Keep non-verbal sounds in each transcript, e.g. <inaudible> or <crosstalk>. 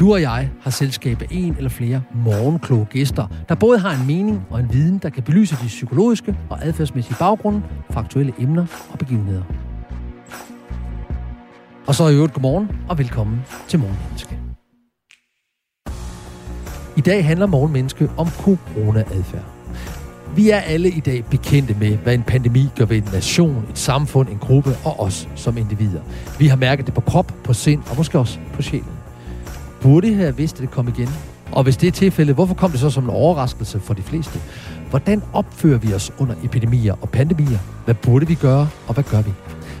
Du og jeg har selskab af en eller flere morgenkloge gæster, der både har en mening og en viden, der kan belyse de psykologiske og adfærdsmæssige baggrunde for aktuelle emner og begivenheder. Og så i øvrigt godmorgen og velkommen til Morgenmenneske. I dag handler Morgenmenneske om corona-adfærd. Vi er alle i dag bekendte med, hvad en pandemi gør ved en nation, et samfund, en gruppe og os som individer. Vi har mærket det på krop, på sind og måske også på sjælen. Burde have vidst, at det kom igen? Og hvis det er tilfældet, hvorfor kom det så som en overraskelse for de fleste? Hvordan opfører vi os under epidemier og pandemier? Hvad burde vi gøre, og hvad gør vi?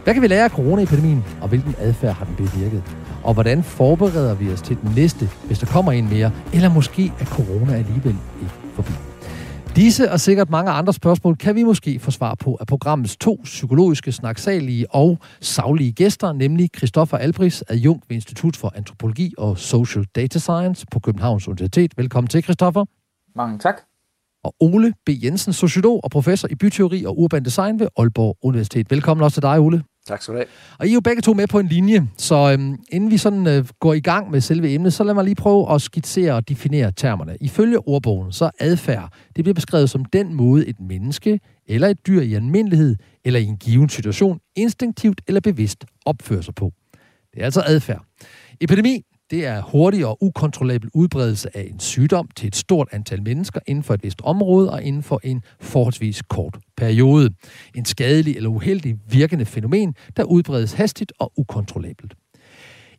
Hvad kan vi lære af coronaepidemien, og hvilken adfærd har den bevirket? Og hvordan forbereder vi os til den næste, hvis der kommer en mere, eller måske er corona alligevel ikke forbi? Disse og sikkert mange andre spørgsmål kan vi måske få svar på af programmets to psykologiske, snaksalige og savlige gæster, nemlig Christoffer Albris, adjunkt ved Institut for Antropologi og Social Data Science på Københavns Universitet. Velkommen til, Christoffer. Mange tak. Og Ole B. Jensen, sociolog og professor i byteori og urban design ved Aalborg Universitet. Velkommen også til dig, Ole. Tak skal du have. Og I er jo begge to med på en linje, så øhm, inden vi sådan øh, går i gang med selve emnet, så lad mig lige prøve at skitsere og definere termerne. Ifølge ordbogen, så er adfærd, det bliver beskrevet som den måde et menneske eller et dyr i almindelighed eller i en given situation instinktivt eller bevidst opfører sig på. Det er altså adfærd. Epidemi, det er hurtig og ukontrollabel udbredelse af en sygdom til et stort antal mennesker inden for et vist område og inden for en forholdsvis kort periode. En skadelig eller uheldig virkende fænomen, der udbredes hastigt og ukontrollabelt.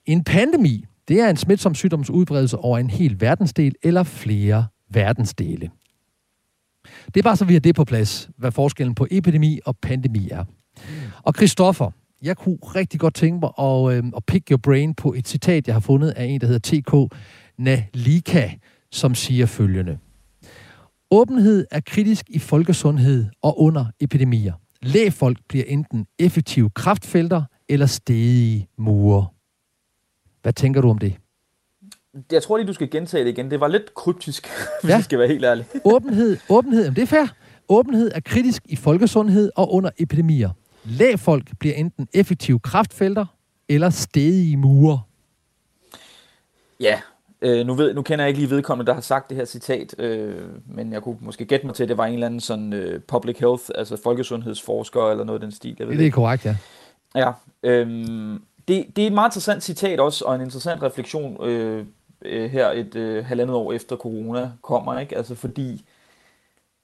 En pandemi, det er en smitsom sygdoms udbredelse over en hel verdensdel eller flere verdensdele. Det er bare så vi har det på plads, hvad forskellen på epidemi og pandemi er. Og Christoffer, jeg kunne rigtig godt tænke mig at, øh, at pick your brain på et citat, jeg har fundet af en, der hedder T.K. Nalika, som siger følgende. Åbenhed er kritisk i folkesundhed og under epidemier. Lægfolk bliver enten effektive kraftfelter eller stedige mure. Hvad tænker du om det? Jeg tror lige, du skal gentage det igen. Det var lidt kryptisk, <laughs> hvis ja. jeg skal være helt ærlig. åbenhed, åbenhed, jamen det er fair. Åbenhed er kritisk i folkesundhed og under epidemier. Lægfolk bliver enten effektive kraftfelter eller stedige mure. Ja, øh, nu, ved, nu kender jeg ikke lige vedkommende, der har sagt det her citat, øh, men jeg kunne måske gætte mig til, at det var en eller anden sådan øh, public health, altså folkesundhedsforsker eller noget af den stil. Jeg ved det er ikke. korrekt, ja. Ja, øh, det, det er et meget interessant citat også, og en interessant refleksion øh, øh, her et øh, halvandet år efter corona kommer, ikke? Altså fordi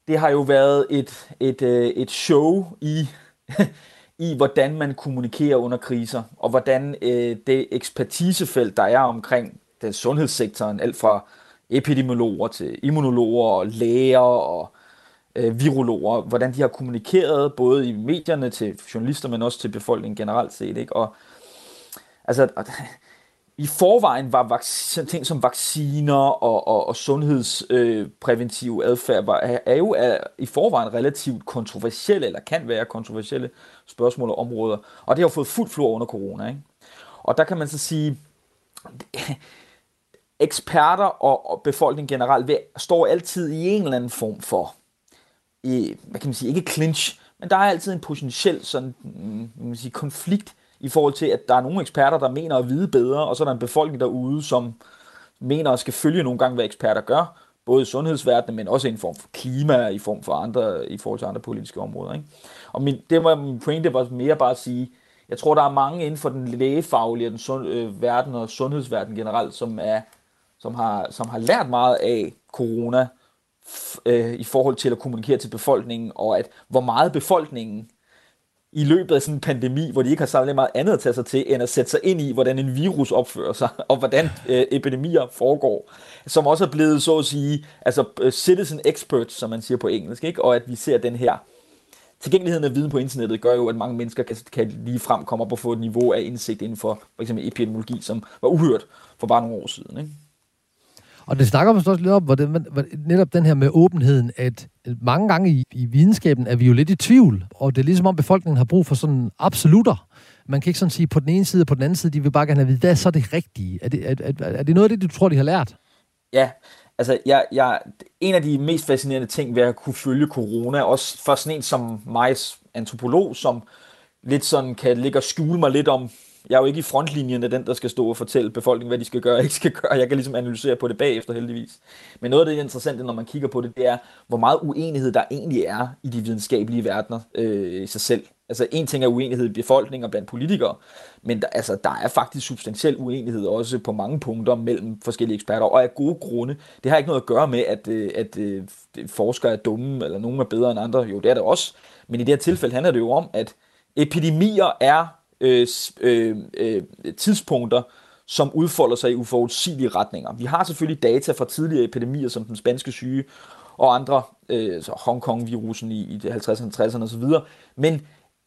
det har jo været et, et, øh, et show i <laughs> i, hvordan man kommunikerer under kriser, og hvordan øh, det ekspertisefelt, der er omkring den sundhedssektoren, alt fra epidemiologer til immunologer og læger og øh, virologer, hvordan de har kommunikeret både i medierne til journalister, men også til befolkningen generelt set. Ikke? Og, altså, i forvejen var vaccin, ting som vacciner og, og, og sundhedspræventiv øh, adfærd var, er, er jo er, i forvejen relativt kontroversielle, eller kan være kontroversielle spørgsmål og områder. Og det har jo fået fuld flor under corona. Ikke? Og der kan man så sige, <laughs> eksperter og, og befolkningen generelt ved, står altid i en eller anden form for, i, hvad kan man sige, ikke clinch, men der er altid en potentiel sådan, mm, man sige, konflikt i forhold til, at der er nogle eksperter, der mener at vide bedre, og så er der en befolkning derude, som mener at skal følge nogle gange, hvad eksperter gør, både i sundhedsverdenen, men også i en form for klima, i form for andre, i forhold til andre politiske områder. Ikke? Og min, det var min pointe var mere bare at sige, jeg tror, der er mange inden for den lægefaglige den sund, øh, verden og sundhedsverden generelt, som, er, som, har, som har lært meget af corona, øh, i forhold til at kommunikere til befolkningen, og at hvor meget befolkningen i løbet af sådan en pandemi, hvor de ikke har særlig meget andet at tage sig til, end at sætte sig ind i, hvordan en virus opfører sig, <laughs> og hvordan øh, epidemier foregår, som også er blevet, så at sige, altså øh, citizen experts, som man siger på engelsk, ikke? og at vi ser den her tilgængeligheden af viden på internettet gør jo, at mange mennesker kan, kan lige frem komme op og få et niveau af indsigt inden for for eksempel epidemiologi, som var uhørt for bare nogle år siden. Ikke? Og det snakker man også lidt om, hvor det, hvor netop den her med åbenheden, at mange gange i, i videnskaben er vi jo lidt i tvivl, og det er ligesom om befolkningen har brug for sådan absolutter. Man kan ikke sådan sige på den ene side og på den anden side, de vil bare gerne have at vide, hvad er så det rigtige? Er det, er, er, er det noget af det, du tror, de har lært? Ja, altså jeg, jeg, en af de mest fascinerende ting ved at kunne følge corona, også for sådan en som mig, antropolog, som lidt sådan kan ligge og skjule mig lidt om jeg er jo ikke i frontlinjen af den, der skal stå og fortælle befolkningen, hvad de skal gøre og ikke skal gøre. Jeg kan ligesom analysere på det bagefter heldigvis. Men noget af det interessante, når man kigger på det, det er, hvor meget uenighed der egentlig er i de videnskabelige verdener øh, i sig selv. Altså en ting er uenighed i befolkningen og blandt politikere, men der, altså, der er faktisk substantiel uenighed også på mange punkter mellem forskellige eksperter, og af gode grunde. Det har ikke noget at gøre med, at, øh, at, at forskere er dumme, eller nogen er bedre end andre. Jo, det er det også. Men i det her tilfælde handler det jo om, at epidemier er øh, øh, øh, tidspunkter, som udfolder sig i uforudsigelige retninger. Vi har selvfølgelig data fra tidligere epidemier, som den spanske syge og andre, øh, så Hongkong-virusen i, i 50'erne, 60'erne osv., men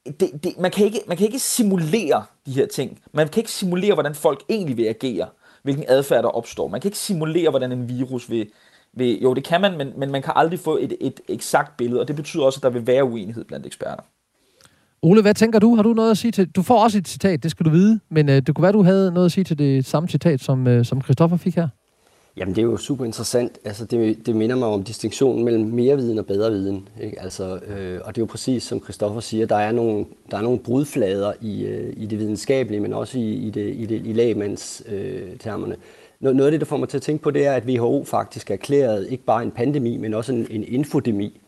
det, det, man, kan ikke, man kan ikke simulere de her ting. Man kan ikke simulere, hvordan folk egentlig vil agere, hvilken adfærd der opstår. Man kan ikke simulere, hvordan en virus vil, vil jo det kan man, men, men man kan aldrig få et, et eksakt billede, og det betyder også, at der vil være uenighed blandt eksperter. Ole, hvad tænker du? Har du noget at sige til... Du får også et citat, det skal du vide, men øh, det kunne være, du havde noget at sige til det samme citat, som, øh, som Christoffer fik her. Jamen, det er jo super interessant. Altså, det, det minder mig om distinktionen mellem mere viden og bedre viden. Ikke? Altså, øh, og det er jo præcis, som Christoffer siger, der er nogle, der er nogle brudflader i, øh, i det videnskabelige, men også i, i, det, i, det, i lægemands øh, termerne. Noget af det, der får mig til at tænke på, det er, at WHO faktisk erklæret ikke bare en pandemi, men også en, en infodemi.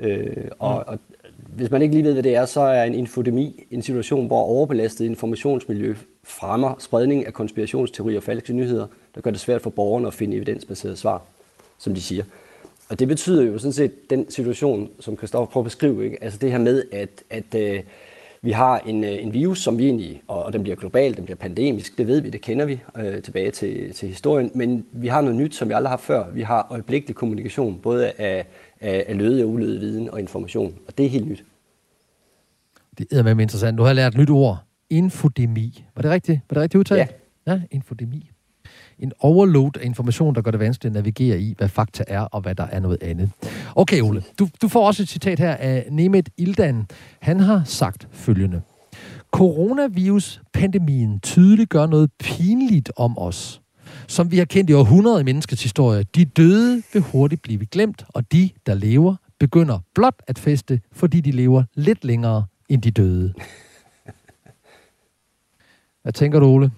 Øh, og, mm. og hvis man ikke lige ved, hvad det er, så er en infodemi en situation, hvor overbelastet informationsmiljø fremmer spredning af konspirationsteorier og falske nyheder, der gør det svært for borgerne at finde evidensbaserede svar, som de siger. Og det betyder jo sådan set den situation, som Christoffer prøver at beskrive, ikke? altså det her med, at, at øh, vi har en, øh, en virus, som vi egentlig, og, og den bliver global, den bliver pandemisk, det ved vi, det kender vi øh, tilbage til, til historien, men vi har noget nyt, som vi aldrig har haft før. Vi har øjeblikkelig kommunikation, både af, af, af lødig og ulødig viden og information, og det er helt nyt. Det er med interessant. Du har lært et nyt ord. Infodemi. Var det rigtigt? Var det rigtigt udtalt? Ja. Ja, infodemi. En overload af information, der gør det vanskeligt at navigere i, hvad fakta er, og hvad der er noget andet. Okay, Ole. Du, du får også et citat her af Nemet Ildan. Han har sagt følgende. Coronavirus-pandemien tydeligt gør noget pinligt om os, som vi har kendt i århundreder i menneskets historie. De døde vil hurtigt blive glemt, og de, der lever, begynder blot at feste, fordi de lever lidt længere end de døde. <laughs> Hvad tænker du, Ole?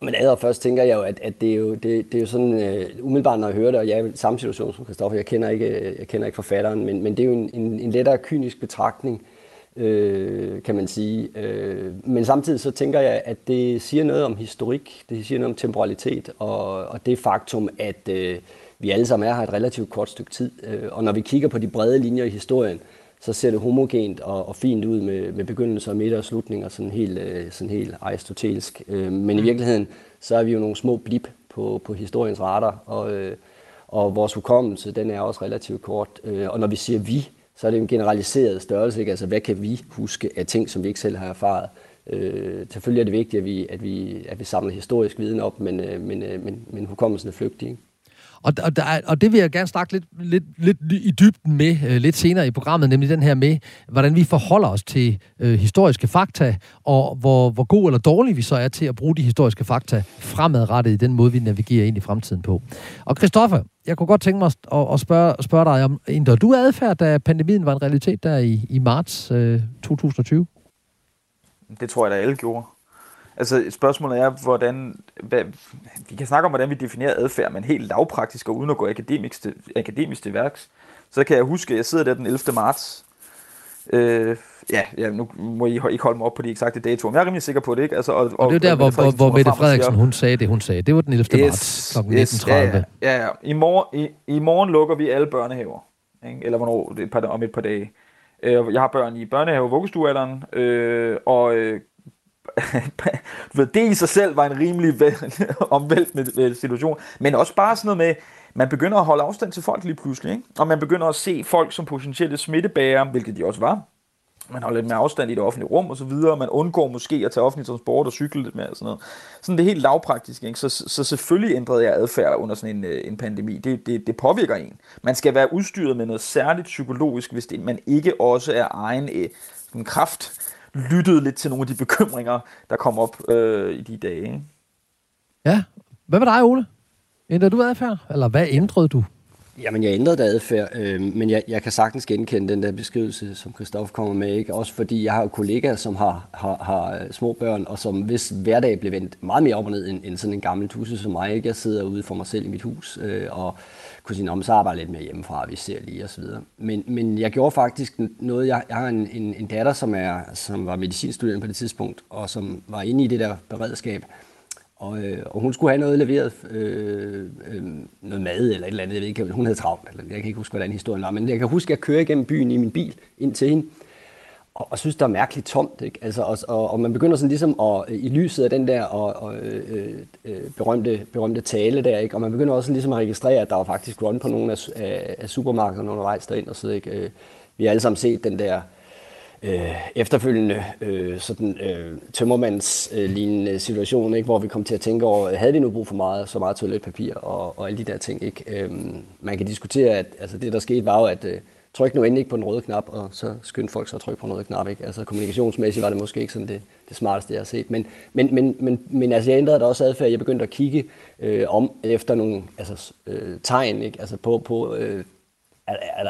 Men allerførst tænker jeg jo, at, at det, er jo, det, det er jo sådan, uh, umiddelbart når jeg hører det, og jeg er i samme situation som Kristoffer, jeg kender ikke, jeg kender ikke forfatteren, men, men det er jo en, en, en lettere kynisk betragtning, øh, kan man sige. Øh, men samtidig så tænker jeg, at det siger noget om historik, det siger noget om temporalitet, og, og det faktum, at øh, vi alle sammen er her et relativt kort stykke tid. Øh, og når vi kigger på de brede linjer i historien, så ser det homogent og, og fint ud med, med begyndelser, midter og slutninger, sådan helt, øh, sådan helt aristotelsk. Øh, men i mm. virkeligheden, så er vi jo nogle små blip på, på historiens radar, og, øh, og vores hukommelse, den er også relativt kort. Øh, og når vi siger vi, så er det en generaliseret størrelse. Ikke? Altså, hvad kan vi huske af ting, som vi ikke selv har erfaret? Øh, selvfølgelig er det vigtigt, at vi, at vi, at vi samler historisk viden op, men, øh, men, øh, men, men hukommelsen er flygtig. Ikke? Og, og, der, og det vil jeg gerne snakke lidt, lidt, lidt i dybden med øh, lidt senere i programmet, nemlig den her med, hvordan vi forholder os til øh, historiske fakta, og hvor, hvor god eller dårlig vi så er til at bruge de historiske fakta fremadrettet i den måde, vi navigerer ind i fremtiden på. Og Christoffer, jeg kunne godt tænke mig at, at spørge, spørge dig om, ændrede du adfærd, da pandemien var en realitet der i, i marts øh, 2020? Det tror jeg, da alle gjorde. Altså spørgsmålet er, hvordan, hvad, vi kan snakke om, hvordan vi definerer adfærd, men helt lavpraktisk og uden at gå akademisk til, akademisk til værks. Så kan jeg huske, at jeg sidder der den 11. marts, øh, ja, ja, nu må I ikke holde mig op på de eksakte datoer, men jeg er rimelig sikker på det, ikke? Altså, og, og, og det er der, hvor, hvor, hvor Mette Frederiksen, hun sagde det, hun sagde. Det var den 11. Yes, marts kl. 19.30. Yes, ja, ja, ja. I, morgen, i, I morgen lukker vi alle børnehaver, ikke? eller hvornår, et par, om et par dage. Øh, jeg har børn i børnehave og vuggestuealderen, øh, og øh, <laughs> det i sig selv var en rimelig <laughs> omvæltende situation, men også bare sådan noget med, man begynder at holde afstand til folk lige pludselig, ikke? og man begynder at se folk som potentielle smittebærere, hvilket de også var. Man holder lidt mere afstand i det offentlige rum og så videre, man undgår måske at tage offentlig transport og cykle lidt mere og sådan noget. Sådan det er helt lavpraktisk, ikke? Så, så selvfølgelig ændrede jeg adfærd under sådan en, øh, en pandemi. Det, det, det påvirker en. Man skal være udstyret med noget særligt psykologisk, hvis det, man ikke også er egen øh, kraft lyttet lidt til nogle af de bekymringer, der kom op øh, i de dage. Ikke? Ja. Hvad med dig, Ole? Ændrede du adfærd? Eller hvad ændrede du? Jamen, jeg ændrede da adfærd, øh, men jeg, jeg kan sagtens genkende den der beskrivelse, som Christoffer kommer med. Ikke? Også fordi jeg har kollegaer, som har, har, har øh, små børn, og som hvis hverdag blev vendt meget mere op og ned end, end sådan en gammel tusse som mig. Ikke? Jeg sidder ude for mig selv i mit hus, øh, og kunne sige, om så arbejder lidt mere hjemmefra, vi ser lige osv. Men, men jeg gjorde faktisk noget, jeg, jeg har en, en, en datter, som, er, som var medicinstuderende på det tidspunkt, og som var inde i det der beredskab, og, øh, og hun skulle have noget leveret, øh, øh, noget mad eller et eller andet, jeg ved ikke, hun havde travlt, eller jeg kan ikke huske, hvordan historien var, men jeg kan huske, at jeg kører igennem byen i min bil ind til hende, og, og synes, der er mærkeligt tomt. Ikke? Altså, og, og, og man begynder sådan ligesom at, i lyset af den der og, og, øh, øh, berømte, berømte tale der, ikke? og man begynder også ligesom at registrere, at der var faktisk run på nogle af, af, af supermarkederne undervejs derind, og så ikke? Øh, vi har alle sammen set den der øh, efterfølgende øh, sådan øh, tømmermandslignende øh, situation, ikke? hvor vi kom til at tænke over, havde vi nu brug for meget, så meget toiletpapir og, og alle de der ting. Ikke? Øh, man kan diskutere, at altså, det der skete var jo, at øh, tryk nu endelig ikke på den røde knap, og så skyndte folk sig at trykke på den røde knap. Ikke? Altså kommunikationsmæssigt var det måske ikke sådan det, det smarteste, jeg har set. Men, men, men, men, men altså, jeg ændrede da også adfærd. Jeg begyndte at kigge øh, om efter nogle altså, øh, tegn ikke? Altså på, på øh,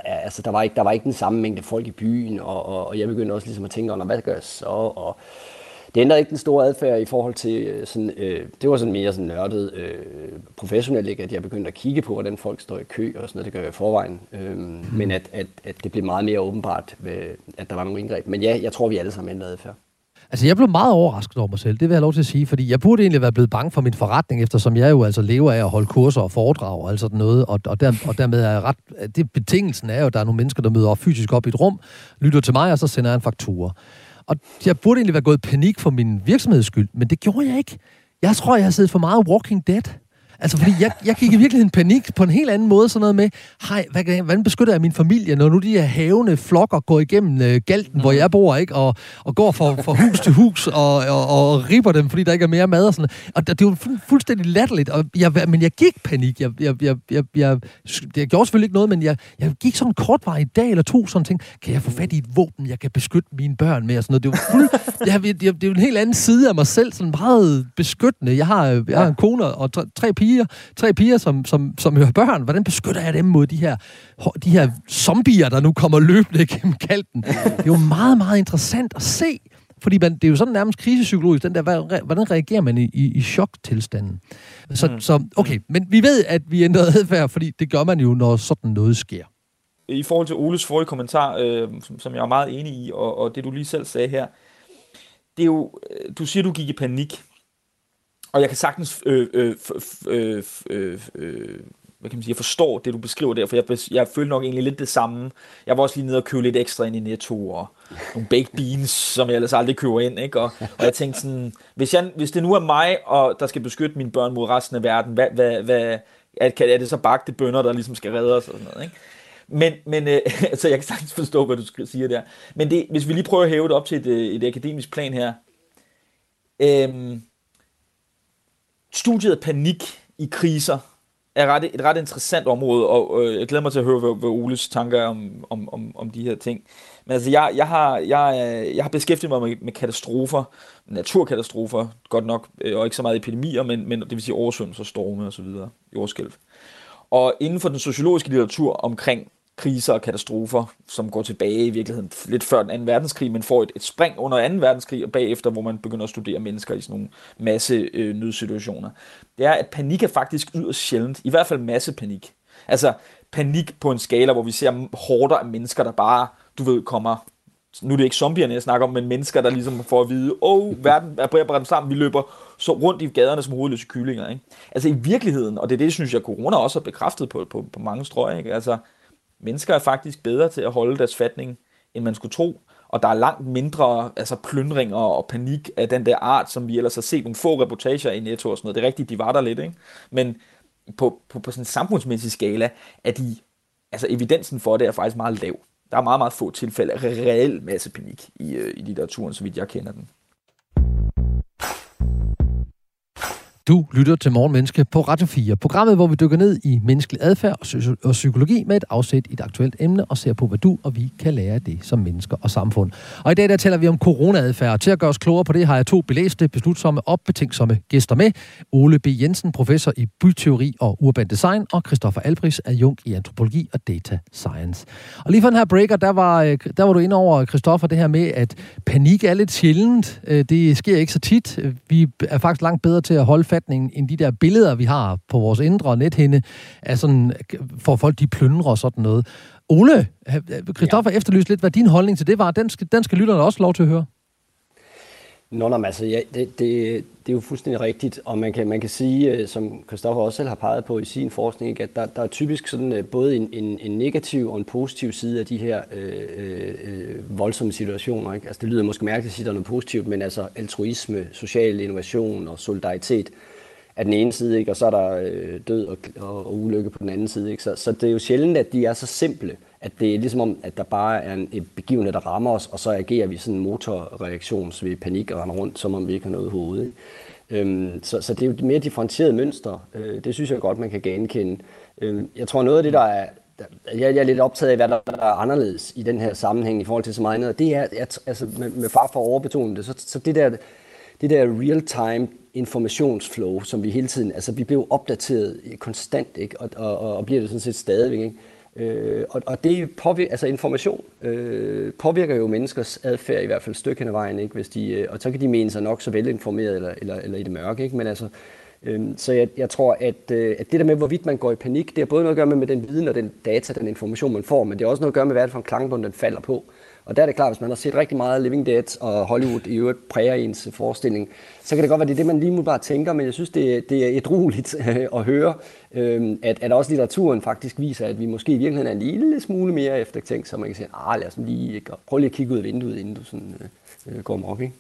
altså, der, var ikke, der var ikke den samme mængde folk i byen, og, og, og jeg begyndte også ligesom at tænke, hvad gør jeg så? Og, det ændrede ikke den store adfærd i forhold til øh, sådan, øh, det var sådan mere sådan nørdet øh, professionelt, ikke? at jeg begyndte at kigge på, hvordan folk står i kø og sådan noget, det gør jeg i forvejen. Øhm, mm. Men at, at, at det blev meget mere åbenbart, at der var nogle indgreb. Men ja, jeg tror, vi alle sammen ændrede adfærd. Altså, jeg blev meget overrasket over mig selv, det vil jeg have lov til at sige, fordi jeg burde egentlig være blevet bange for min forretning, eftersom jeg jo altså lever af at holde kurser og foredrag og altså noget, og, og, der, og dermed er ret, det betingelsen er jo, at der er nogle mennesker, der møder op fysisk op i et rum, lytter til mig, og så sender jeg en faktura. Og jeg burde egentlig være gået i panik for min virksomheds skyld, men det gjorde jeg ikke. Jeg tror, jeg har siddet for meget Walking Dead. Altså, fordi jeg, jeg gik i virkeligheden panik på en helt anden måde, sådan noget med, hej, hvad, hvordan beskytter jeg min familie, når nu de her havende flokker går igennem øh, galten, mm. hvor jeg bor, ikke, og, og går fra, fra hus til hus og, og, og ripper dem, fordi der ikke er mere mad og sådan Og det, det var fu- fuldstændig latterligt, og jeg, men jeg gik panik. Jeg, jeg, jeg, jeg, jeg, jeg gjorde selvfølgelig ikke noget, men jeg, jeg gik sådan kort var i dag eller to, sådan ting, kan jeg få fat i et våben, jeg kan beskytte mine børn med, og sådan noget. Det var fuld, <laughs> jeg, jeg, det er jo en helt anden side af mig selv, sådan meget beskyttende. Jeg har, jeg har en kone og tre, tre piger, piger, tre piger, som, som, som hører børn. Hvordan beskytter jeg dem mod de her, de her zombier, der nu kommer løbende <laughs> gennem kalten? Det er jo meget, meget interessant at se. Fordi man, det er jo sådan nærmest krisepsykologisk, den der, hvordan reagerer man i, i, i choktilstanden? Så, mm. så, okay, men vi ved, at vi ændrer <laughs> adfærd, fordi det gør man jo, når sådan noget sker. I forhold til Oles forrige kommentar, øh, som, som jeg er meget enig i, og, og det du lige selv sagde her, det er jo, øh, du siger, du gik i panik. Og jeg kan sagtens øh, øh, øh, øh, øh, hvad kan man sige, jeg forstår det, du beskriver der, for jeg, jeg følte nok egentlig lidt det samme. Jeg var også lige nede og købe lidt ekstra ind i Netto, og nogle baked beans, som jeg ellers aldrig køber ind, ikke? Og, og jeg tænkte sådan, hvis, jeg, hvis det nu er mig, og der skal beskytte mine børn mod resten af verden, hvad, hvad, hvad, er, er det så bagte bønder, der ligesom skal redde os og sådan noget, ikke? Men, men øh, <laughs> altså, jeg kan sagtens forstå, hvad du siger der. Men det, hvis vi lige prøver at hæve det op til et, øh, et akademisk plan her, øh, studiet af panik i kriser er ret, et ret interessant område, og øh, jeg glæder mig til at høre, hvad, hvad Oles tanker er om, om, om, om de her ting. Men altså, jeg, jeg, har, jeg, øh, jeg har beskæftiget mig med, med katastrofer, naturkatastrofer, godt nok, øh, og ikke så meget epidemier, men, men det vil sige oversvømmelser, storme osv., jordskælv. Og inden for den sociologiske litteratur omkring kriser og katastrofer, som går tilbage i virkeligheden lidt før den 2. verdenskrig, men får et, et spring under 2. verdenskrig og bagefter, hvor man begynder at studere mennesker i sådan nogle masse øh, nødsituationer. Det er, at panik er faktisk yderst sjældent, i hvert fald masse panik. Altså panik på en skala, hvor vi ser hårder af mennesker, der bare, du ved, kommer nu er det ikke zombierne, jeg snakker om, men mennesker, der ligesom får at vide, åh, oh, verden er på at brænde sammen, vi løber så rundt i gaderne som hovedløse kyllinger. Ikke? Altså i virkeligheden, og det er det, synes jeg, corona også har bekræftet på, på, på mange strøg, ikke? altså mennesker er faktisk bedre til at holde deres fatning, end man skulle tro, og der er langt mindre altså plyndringer og panik af den der art, som vi ellers har set nogle få reportager i Netto og sådan noget. Det er rigtigt, de var der lidt, ikke? Men på, på, på sådan en samfundsmæssig skala er de, altså evidensen for det er faktisk meget lav. Der er meget, meget få tilfælde af reel masse panik i, øh, i litteraturen, så vidt jeg kender den. Du lytter til Morgenmenneske på Radio 4, programmet, hvor vi dykker ned i menneskelig adfærd og psykologi med et afsæt i et aktuelt emne og ser på, hvad du og vi kan lære af det som mennesker og samfund. Og i dag der taler vi om coronaadfærd. Til at gøre os klogere på det har jeg to belæste, beslutsomme og betænksomme gæster med. Ole B. Jensen, professor i byteori og urban design, og Christoffer Albris, adjunkt i antropologi og data science. Og lige for den her breaker, der var, øh, der var du inde over, Christoffer, det her med, at panik er lidt sjældent. Øh, det sker ikke så tit. Øh, vi er faktisk langt bedre til at holde opfatning end de der billeder, vi har på vores indre nethinde, er sådan, for folk de plyndrer og sådan noget. Ole, Christoffer ja. efterlyste lidt, hvad din holdning til det var. Den skal, den skal lytterne også lov til at høre. Nå, nå altså, ja, det, det, det er jo fuldstændig rigtigt, og man kan, man kan sige, øh, som Christoffer også selv har peget på i sin forskning, ikke, at der, der er typisk sådan, øh, både en, en, en negativ og en positiv side af de her øh, øh, voldsomme situationer. Ikke? Altså, det lyder måske mærkeligt at sige, at der er noget positivt, men altså altruisme, social innovation og solidaritet af den ene side, ikke? og så er der øh, død og, og, og ulykke på den anden side. Ikke? Så, så det er jo sjældent, at de er så simple, at det er ligesom om, at der bare er en, et begivenhed, der rammer os, og så agerer vi sådan en motorreaktion, så vi panik og render rundt, som om vi ikke har noget i hovedet. Ikke? Øhm, så, så det er jo et mere differentieret mønster. Øh, det synes jeg godt, man kan genkende. Øh, jeg tror noget af det, der er, jeg, er lidt optaget af, hvad der er anderledes i den her sammenhæng i forhold til så meget andet. Det er, at, altså med, med far for at overbetone det, så, så det der, det der real-time informationsflow, som vi hele tiden, altså vi bliver opdateret konstant, ikke? Og, og, og bliver det sådan set stadigvæk, ikke? Øh, og, og det påvirker, altså information øh, påvirker jo menneskers adfærd i hvert fald et stykke hen ad vejen, ikke? Hvis de, øh, og så kan de mene sig nok så velinformeret eller, eller, eller i det mørke, ikke? men altså, øh, så jeg, jeg tror, at, øh, at det der med, hvorvidt man går i panik, det har både noget at gøre med, med den viden og den data, den information, man får, men det har også noget at gøre med, hvad det for en klangbund, den falder på. Og der er det klart, hvis man har set rigtig meget Living Dead og Hollywood i øvrigt præger ens øh, forestilling, så kan det godt være, det er det, man lige nu bare tænker, men jeg synes, det, det er et roligt øh, at høre, øhm, at, at også litteraturen faktisk viser, at vi måske i virkeligheden er en lille smule mere eftertænkt, så man kan sige, ah, lad os lige, prøv lige at kigge ud af vinduet, inden du sådan, øh, øh går mok, ikke?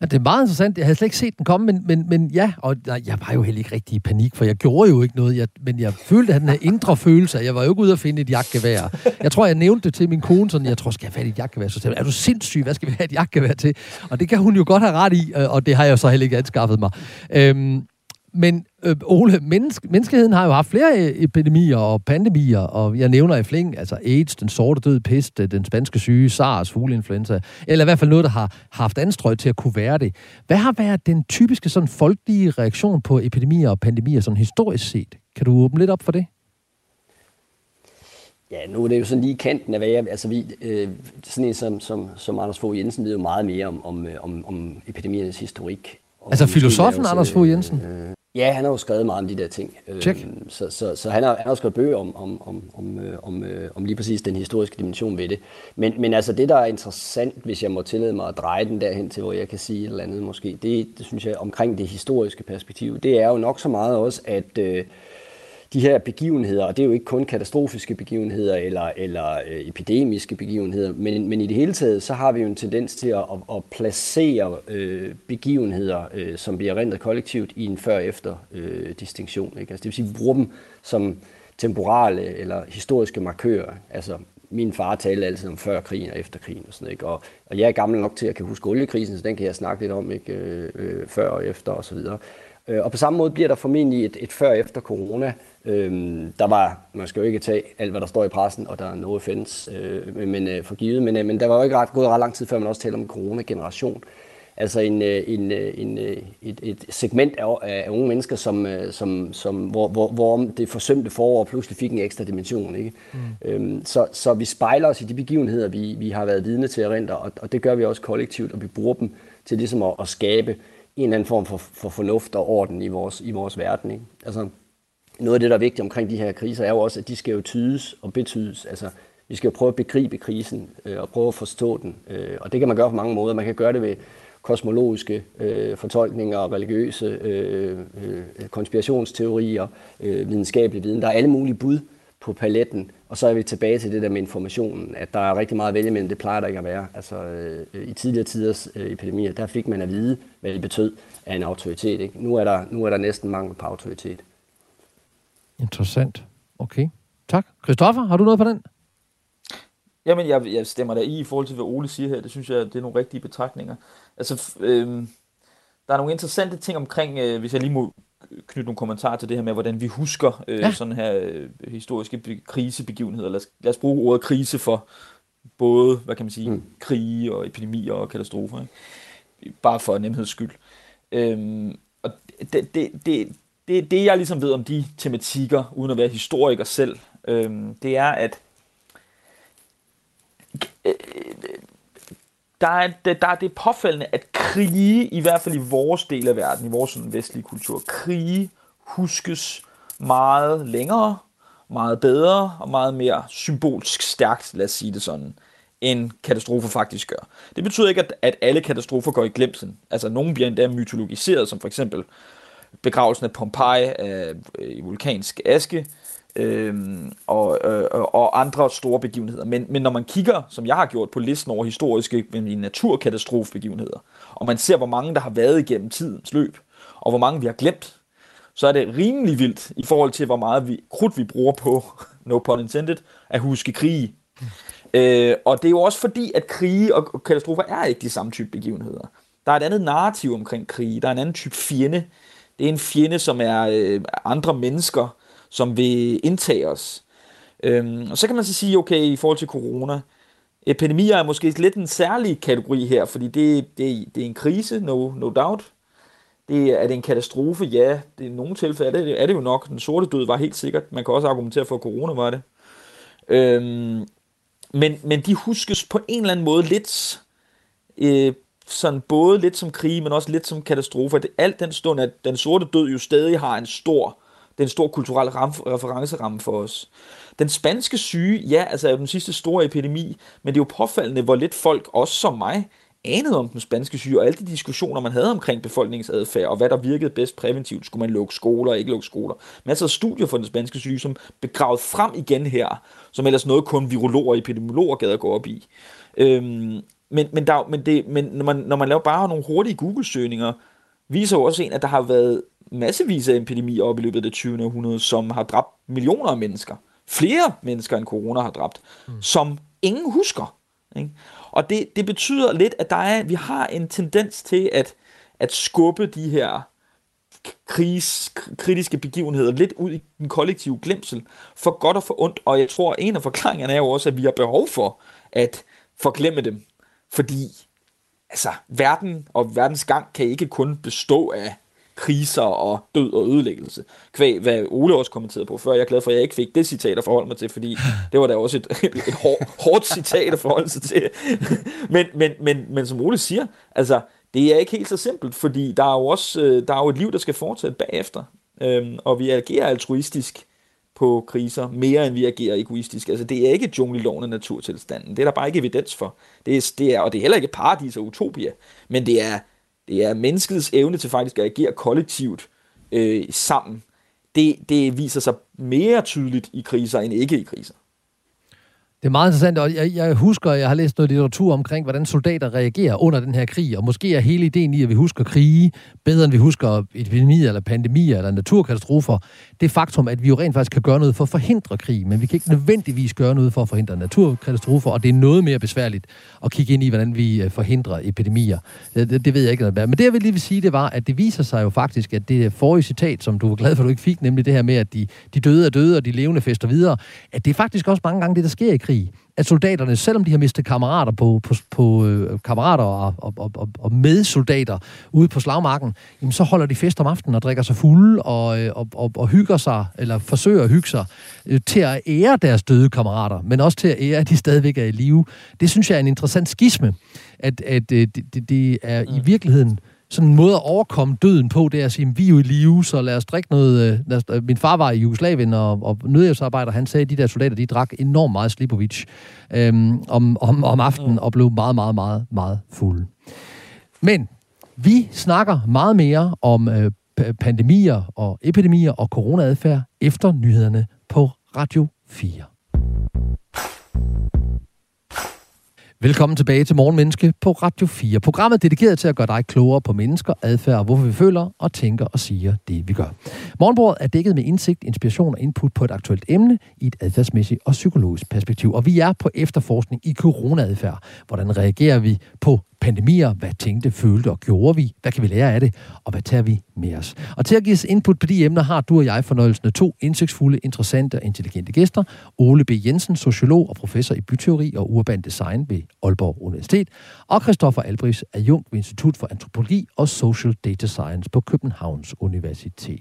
Ja, det er meget interessant. Jeg havde slet ikke set den komme, men, men, men ja, og jeg var jo heller ikke rigtig i panik, for jeg gjorde jo ikke noget. Jeg, men jeg følte den her indre følelse, jeg var jo ikke ude at finde et jagtgevær. Jeg tror, jeg nævnte det til min kone, sådan, jeg tror, skal jeg have et jagtgevær? Så sagde er du sindssyg? Hvad skal vi have et jagtgevær til? Og det kan hun jo godt have ret i, øh, og det har jeg så heller ikke anskaffet mig. Øhm, men øh, Ole, menneske, menneskeheden har jo haft flere øh, epidemier og pandemier, og jeg nævner i fling, altså AIDS, den sorte død pest, øh, den spanske syge, SARS, fugleinfluenza, eller i hvert fald noget, der har haft anstrøg til at kunne være det. Hvad har været den typiske sådan folkelige reaktion på epidemier og pandemier, sådan historisk set? Kan du åbne lidt op for det? Ja, nu er det jo sådan lige kanten af, hvad jeg... Altså, vi, øh, sådan en som, som, som Anders Fogh Jensen ved jo meget mere om, om, øh, om, om epidemiernes historik. Altså filosofen Anders Fogh Jensen? Øh, Ja, han har jo skrevet meget om de der ting. Check. Øhm, så, så, så han, har, han har skrevet bøger om, om, om, om, øh, om, øh, om lige præcis den historiske dimension ved det. Men, men altså det, der er interessant, hvis jeg må tillade mig at dreje den derhen til, hvor jeg kan sige et eller andet måske, det, det synes jeg omkring det historiske perspektiv, det er jo nok så meget også, at... Øh, de her begivenheder, og det er jo ikke kun katastrofiske begivenheder eller, eller øh, epidemiske begivenheder, men, men i det hele taget, så har vi jo en tendens til at, at, at placere øh, begivenheder, øh, som bliver rentet kollektivt, i en før-efter øh, distinktion. Ikke? Altså, det vil sige, at vi bruger dem som temporale eller historiske markører. Altså, min far talte altid om før krigen og efter krigen og sådan ikke? Og, og jeg er gammel nok til at kan huske oliekrisen, så den kan jeg snakke lidt om, ikke? Øh, øh før og efter og så videre. Øh, og på samme måde bliver der formentlig et, et før efter corona, Øhm, der var, man skal jo ikke tage alt, hvad der står i pressen, og der er no offense, øh, men øh, for givet, men, øh, men der var jo ikke ret, gået ret lang tid, før man også talte om en corona-generation. Altså en, øh, en, øh, en, et, et segment af, af unge mennesker, som, som, som, hvor, hvor, hvor det forsømte forår pludselig fik en ekstra dimension. Ikke? Mm. Øhm, så, så vi spejler os i de begivenheder, vi, vi har været vidne til at rente, og, og det gør vi også kollektivt, og vi bruger dem til ligesom at, at skabe en eller anden form for, for fornuft og orden i vores, i vores verden. Ikke? Altså, noget af det, der er vigtigt omkring de her kriser, er jo også, at de skal jo tydes og betydes. Altså, Vi skal prøve at begribe krisen øh, og prøve at forstå den. Øh, og det kan man gøre på mange måder. Man kan gøre det ved kosmologiske øh, fortolkninger, religiøse øh, øh, konspirationsteorier, øh, videnskabelig viden. Der er alle mulige bud på paletten, og så er vi tilbage til det der med informationen, at der er rigtig meget at vælge mellem, det plejer der ikke at være. Altså øh, i tidligere tiders øh, epidemier, der fik man at vide, hvad det betød af en autoritet. Ikke? Nu, er der, nu er der næsten mangel på autoritet. Interessant. Okay. Tak. Christoffer, har du noget på den? Jamen, jeg, jeg stemmer der i i forhold til, hvad Ole siger her. Det synes jeg, det er nogle rigtige betragtninger. Altså, øh, der er nogle interessante ting omkring, øh, hvis jeg lige må knytte nogle kommentarer til det her med, hvordan vi husker øh, ja. sådan her øh, historiske krisebegivenheder. Lad os, lad os bruge ordet krise for både, hvad kan man sige, mm. krige og epidemier og katastrofer. Ikke? Bare for nemheds skyld. Øhm, og det, det, det, det, det, jeg ligesom ved om de tematikker, uden at være historiker selv, øhm, det er, at der er, der, der er det påfældende, at krige, i hvert fald i vores del af verden, i vores sådan vestlige kultur, krige huskes meget længere, meget bedre og meget mere symbolsk stærkt, lad os sige det sådan, end katastrofer faktisk gør. Det betyder ikke, at, at alle katastrofer går i glemsen. Altså, nogle bliver endda mytologiseret, som for eksempel begravelsen af Pompeji øh, i vulkansk aske, øh, og, øh, og andre store begivenheder. Men, men når man kigger, som jeg har gjort på listen over historiske naturkatastrofebegivenheder, og man ser, hvor mange der har været igennem tidens løb, og hvor mange vi har glemt, så er det rimelig vildt i forhold til, hvor meget vi, krudt vi bruger på, <laughs> no pun intended, at huske krige. Mm. Øh, og det er jo også fordi, at krige og katastrofer er ikke de samme type begivenheder. Der er et andet narrativ omkring krige. Der er en anden type fjende. Det er en fjende, som er øh, andre mennesker, som vil indtage os. Øhm, og så kan man så sige, okay, i forhold til corona, epidemier er måske lidt en særlig kategori her, fordi det, det, det er en krise, no, no doubt. Det, er det en katastrofe? Ja, det, i nogle tilfælde er det, er det jo nok. Den sorte død var helt sikkert. Man kan også argumentere for, at corona var det. Øhm, men, men de huskes på en eller anden måde lidt, øh, sådan både lidt som krig, men også lidt som katastrofer. Det, alt den stund, at den sorte død jo stadig har en stor, den stor kulturel ram, referenceramme for os. Den spanske syge, ja, altså er jo den sidste store epidemi, men det er jo påfaldende, hvor lidt folk, også som mig, anede om den spanske syge, og alle de diskussioner, man havde omkring befolkningsadfærd, og hvad der virkede bedst præventivt, skulle man lukke skoler, ikke lukke skoler. Masser af altså, studier for den spanske syge, som begravet frem igen her, som ellers noget kun virologer og epidemiologer gad at gå op i. Øhm, men, men, der, men, det, men når, man, når man laver bare nogle hurtige Google-søgninger, viser jo også en, at der har været massevis af epidemier op i løbet af det 20. århundrede, som har dræbt millioner af mennesker. Flere mennesker end corona har dræbt, mm. som ingen husker. Ikke? Og det, det betyder lidt, at der er, vi har en tendens til at, at skubbe de her kris, kritiske begivenheder lidt ud i den kollektive glemsel, for godt og for ondt. Og jeg tror, at en af forklaringerne er jo også, at vi har behov for at forglemme dem. Fordi altså, verden og verdens gang kan ikke kun bestå af kriser og død og ødelæggelse. Kvæg, hvad Ole også kommenterede på før. Jeg er glad for, at jeg ikke fik det citat at forholde mig til, fordi <laughs> det var da også et, et, hår, hårdt citat at forholde sig til. <laughs> men, men, men, men som Ole siger, altså, det er ikke helt så simpelt, fordi der er jo også øh, der er jo et liv, der skal fortsætte bagefter. Øhm, og vi agerer altruistisk på kriser, mere end vi agerer egoistisk. Altså, det er ikke jungleloven af naturtilstanden. Det er der bare ikke evidens for. Det er, det er, og det er heller ikke paradis og utopia, men det er det er menneskets evne til faktisk at agere kollektivt øh, sammen. Det, det viser sig mere tydeligt i kriser end ikke i kriser. Det er meget interessant, og jeg, jeg husker, jeg har læst noget litteratur omkring, hvordan soldater reagerer under den her krig, og måske er hele ideen i, at vi husker krige bedre, end vi husker epidemier, eller pandemier, eller naturkatastrofer, det faktum, at vi jo rent faktisk kan gøre noget for at forhindre krig, men vi kan ikke nødvendigvis gøre noget for at forhindre naturkatastrofer, og det er noget mere besværligt at kigge ind i, hvordan vi øh, forhindrer epidemier. Det, det, det ved jeg ikke noget Men det, jeg vil lige vil sige, det var, at det viser sig jo faktisk, at det forrige citat, som du var glad for, at du ikke fik, nemlig det her med, at de, de døde er døde, og de levende fester videre, at det er faktisk også mange gange det, der sker i krig at soldaterne, selvom de har mistet kammerater på, på, på øh, kammerater og, og, og, og medsoldater ude på slagmarken, jamen så holder de fest om aftenen og drikker sig fulde og, øh, og, og, og hygger sig, eller forsøger at hygge sig, øh, til at ære deres døde kammerater, men også til at ære, at de stadigvæk er i live. Det synes jeg er en interessant skisme, at, at øh, det, det er i virkeligheden sådan en måde at overkomme døden på, det er at sige, vi er jo i live, så lad os drikke noget. Øh, lad os, øh, min far var i Jugoslavien og, og nødhjælpsarbejder, han sagde, at de der soldater, de drak enormt meget Slipovic øhm, om, om, om aftenen og blev meget, meget, meget, meget fulde. Men vi snakker meget mere om øh, pandemier og epidemier og coronaadfærd efter nyhederne på Radio 4. Velkommen tilbage til Morgenmenneske på Radio 4. Programmet dedikeret til at gøre dig klogere på mennesker, adfærd og hvorfor vi føler og tænker og siger det, vi gør. Morgenbordet er dækket med indsigt, inspiration og input på et aktuelt emne i et adfærdsmæssigt og psykologisk perspektiv. Og vi er på efterforskning i coronaadfærd. Hvordan reagerer vi på pandemier. Hvad tænkte, følte og gjorde vi? Hvad kan vi lære af det? Og hvad tager vi med os? Og til at give os input på de emner, har du og jeg fornøjelsen af to indsigtsfulde, interessante og intelligente gæster. Ole B. Jensen, sociolog og professor i byteori og urban design ved Aalborg Universitet. Og Christoffer Albris, adjunkt ved Institut for Antropologi og Social Data Science på Københavns Universitet.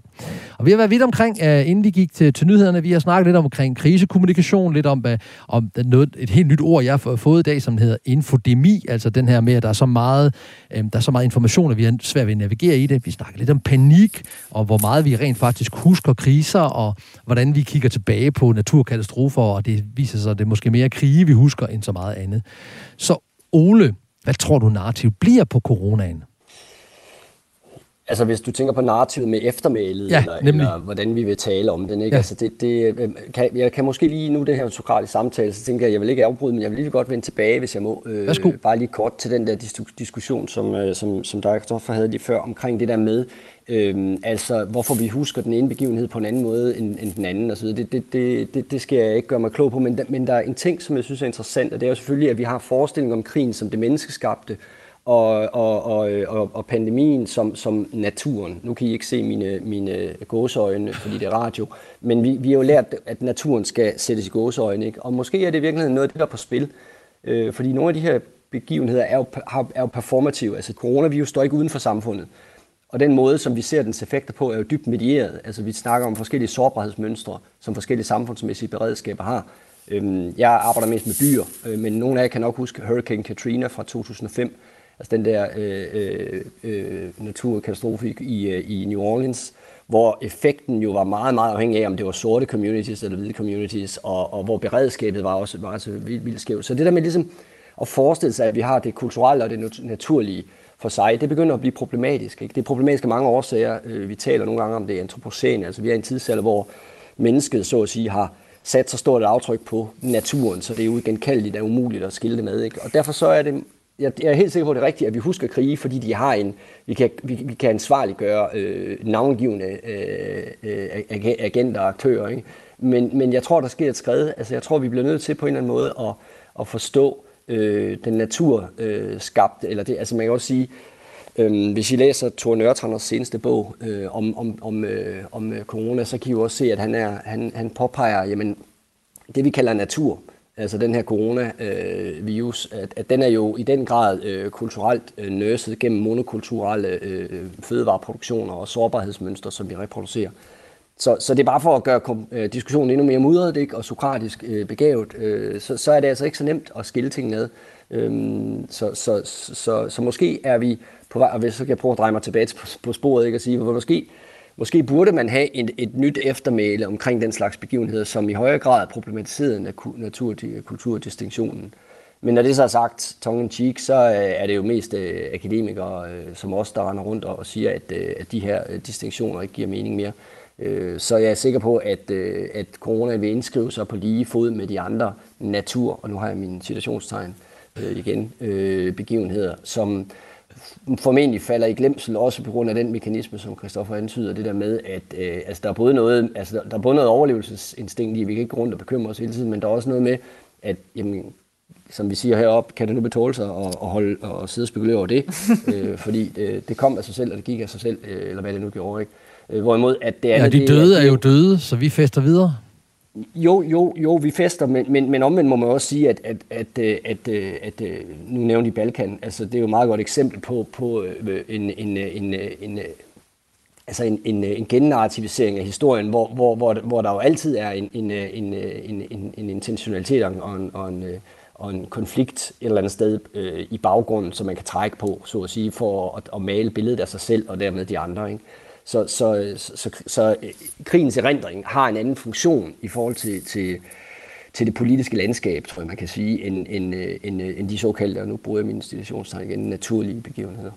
Og vi har været vidt omkring, øh, inden vi gik til, til nyhederne, vi har snakket lidt omkring krisekommunikation, lidt om, uh, om noget, et helt nyt ord, jeg har fået i dag, som hedder infodemi, altså den her med, at der er så meget, øh, der er så meget information, at vi er svært ved at navigere i det. Vi snakker lidt om panik, og hvor meget vi rent faktisk husker kriser, og hvordan vi kigger tilbage på naturkatastrofer, og det viser sig, at det er måske mere krige, vi husker, end så meget andet. Så Ole, hvad tror du narrativ bliver på coronaen? Altså hvis du tænker på narrativet med eftermælet, ja, eller, eller hvordan vi vil tale om den, ikke? Ja. Altså det, det, øh, kan, jeg kan måske lige nu det her sokratiske samtale, så tænker jeg, jeg vil ikke afbryde, men jeg vil lige godt vende tilbage, hvis jeg må. Øh, Værsgo. bare lige kort til den der diskussion, som, øh, som, som Kristoffer, havde lige før, omkring det der med, øh, altså hvorfor vi husker den ene begivenhed på en anden måde end, end den anden osv. Det, det, det, det, det skal jeg ikke gøre mig klog på, men, men der er en ting, som jeg synes er interessant, og det er jo selvfølgelig, at vi har forestilling om krigen som det menneskeskabte, og, og, og, og, og pandemien som, som naturen. Nu kan I ikke se mine, mine gåseøjne, fordi det er radio, men vi, vi har jo lært, at naturen skal sættes i gåseøjne. Ikke? Og måske er det i virkeligheden noget af det, der er på spil. Øh, fordi nogle af de her begivenheder er jo, er jo performative. Altså coronavirus står ikke uden for samfundet. Og den måde, som vi ser dens effekter på, er jo dybt medieret. Altså vi snakker om forskellige sårbarhedsmønstre, som forskellige samfundsmæssige beredskaber har. Øhm, jeg arbejder mest med byer, øh, men nogle af jer kan nok huske Hurricane Katrina fra 2005, altså den der øh, øh, øh naturkatastrofe i, øh, i New Orleans, hvor effekten jo var meget, meget afhængig af, om det var sorte communities eller hvide communities, og, og hvor beredskabet var også var så vildt, vildt skævt. Så det der med ligesom at forestille sig, at vi har det kulturelle og det naturlige for sig, det begynder at blive problematisk. Ikke? Det er problematisk af mange årsager. Øh, vi taler nogle gange om det antropocene, altså vi er i en tidsalder, hvor mennesket så at sige har sat så stort et aftryk på naturen, så det er uigenkaldeligt og umuligt at skille det med. Ikke? Og derfor så er det jeg, jeg er helt sikker på, at det er rigtigt, at vi husker krige, fordi de har en, vi kan, vi, vi kan ansvarliggøre øh, navngivende øh, øh, agenter og aktører. Ikke? Men, men jeg tror, der sker et skred. Altså, jeg tror, vi bliver nødt til på en eller anden måde at, at forstå øh, Øh, den naturskabte, øh, eller det, altså man kan også sige, øh, hvis I læser Thor Nørtranders seneste bog øh, om, om, om, øh, om øh, corona, så kan I jo også se, at han, er, han, han påpeger, jamen, det vi kalder natur, altså den her coronavirus, øh, at, at den er jo i den grad øh, kulturelt øh, nørset gennem monokulturelle øh, øh, fødevareproduktioner og sårbarhedsmønstre, som vi reproducerer. Så, så det er bare for at gøre øh, diskussionen endnu mere mudret ikke? og sokratisk øh, begavet, øh, så, så er det altså ikke så nemt at skille tingene ned. Øhm, så, så, så, så, så måske er vi på vej, og hvis så kan jeg prøve at dreje mig tilbage på, på sporet, ikke? og sige, hvor måske Måske burde man have et, et nyt eftermæle omkring den slags begivenheder, som i højere grad problematiserede natur, kulturdistinktionen. Men når det så er sagt, tongue in cheek, så øh, er det jo mest øh, akademikere øh, som os, der render rundt og siger, at, øh, at de her øh, distinktioner ikke giver mening mere. Så jeg er sikker på, at, at corona vil indskrive sig på lige fod med de andre natur, og nu har jeg min situationstegn igen, begivenheder, som, formentlig falder i glemsel, også på grund af den mekanisme, som Christoffer antyder, det der med, at øh, altså, der, er både noget, altså, der er både noget overlevelsesinstinkt i, vi kan ikke gå rundt og bekymre os hele tiden, men der er også noget med, at jamen, som vi siger heroppe, kan det nu betåle sig at, at, holde, at sidde og spekulere over det, <laughs> øh, fordi det, det kom af sig selv, og det gik af sig selv, øh, eller hvad det nu gjorde, ikke? Øh, hvorimod, at det er... Ja, de døde det, er jo døde, så vi fester videre. Jo, jo, jo, vi fester, men, men, men omvendt må man også sige, at, at, at, at, at, at nu nævner de Balkan, altså det er jo et meget godt eksempel på, på øh, en, en, en, en, altså en, en, en gennarrativisering af historien, hvor, hvor, hvor, hvor der jo altid er en, en, en, en, en, en intentionalitet og en, og en, og en konflikt et eller andet sted øh, i baggrunden, som man kan trække på, så at sige, for at, at male billedet af sig selv og dermed de andre. Ikke? Så, så, så, så, så krigens erindring har en anden funktion i forhold til, til, til det politiske landskab, tror jeg, man kan sige, end, end, øh, end, øh, end de såkaldte, og nu bruger jeg min institutionstegn igen, naturlige begivenheder.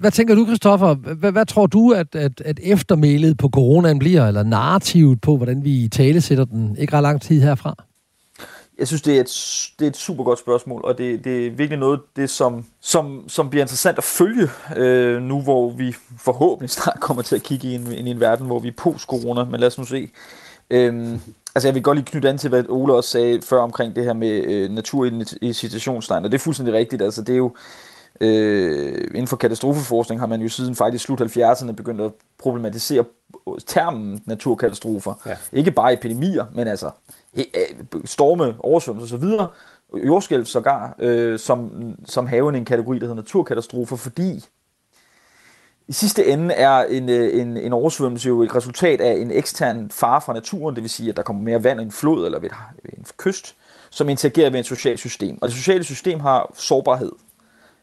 Hvad tænker du, Kristoffer? Hvad, hvad tror du, at, at, at eftermælet på coronaen bliver, eller narrativet på, hvordan vi tale sætter den ikke ret lang tid herfra? Jeg synes, det er et, det er et super godt spørgsmål, og det, det er virkelig noget, det som, som, som bliver interessant at følge, øh, nu hvor vi forhåbentlig snart kommer til at kigge i en, i en verden, hvor vi er post-corona, men lad os nu se. Øhm, altså jeg vil godt lige knytte an til, hvad Ole også sagde før omkring det her med øh, natur i, i citationstegn, og det er fuldstændig rigtigt, altså det er jo, øh, inden for katastrofeforskning har man jo siden faktisk slut 70'erne begyndt at problematisere termen naturkatastrofer. Ja. Ikke bare epidemier, men altså Øh, storme, oversvømmelser osv., jordskælv sågar, øh, som, som havende en kategori, der hedder naturkatastrofer, fordi i sidste ende er en, øh, en, en oversvømmelse jo et resultat af en ekstern fare fra naturen, det vil sige, at der kommer mere vand i en flod eller ved en kyst, som interagerer med et socialt system. Og det sociale system har sårbarhed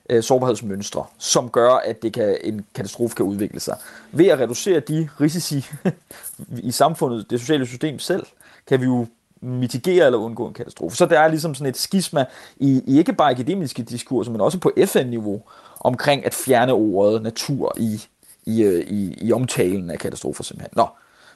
øh, sårbarhedsmønstre, som gør, at det kan, en katastrofe kan udvikle sig. Ved at reducere de risici <laughs> i samfundet, det sociale system selv, kan vi jo mitigere eller undgå en katastrofe. Så der er ligesom sådan et skisma i, i ikke bare akademiske diskurser, men også på FN-niveau, omkring at fjerne ordet natur i, i, øh, i, i omtalen af katastrofer simpelthen. Nå,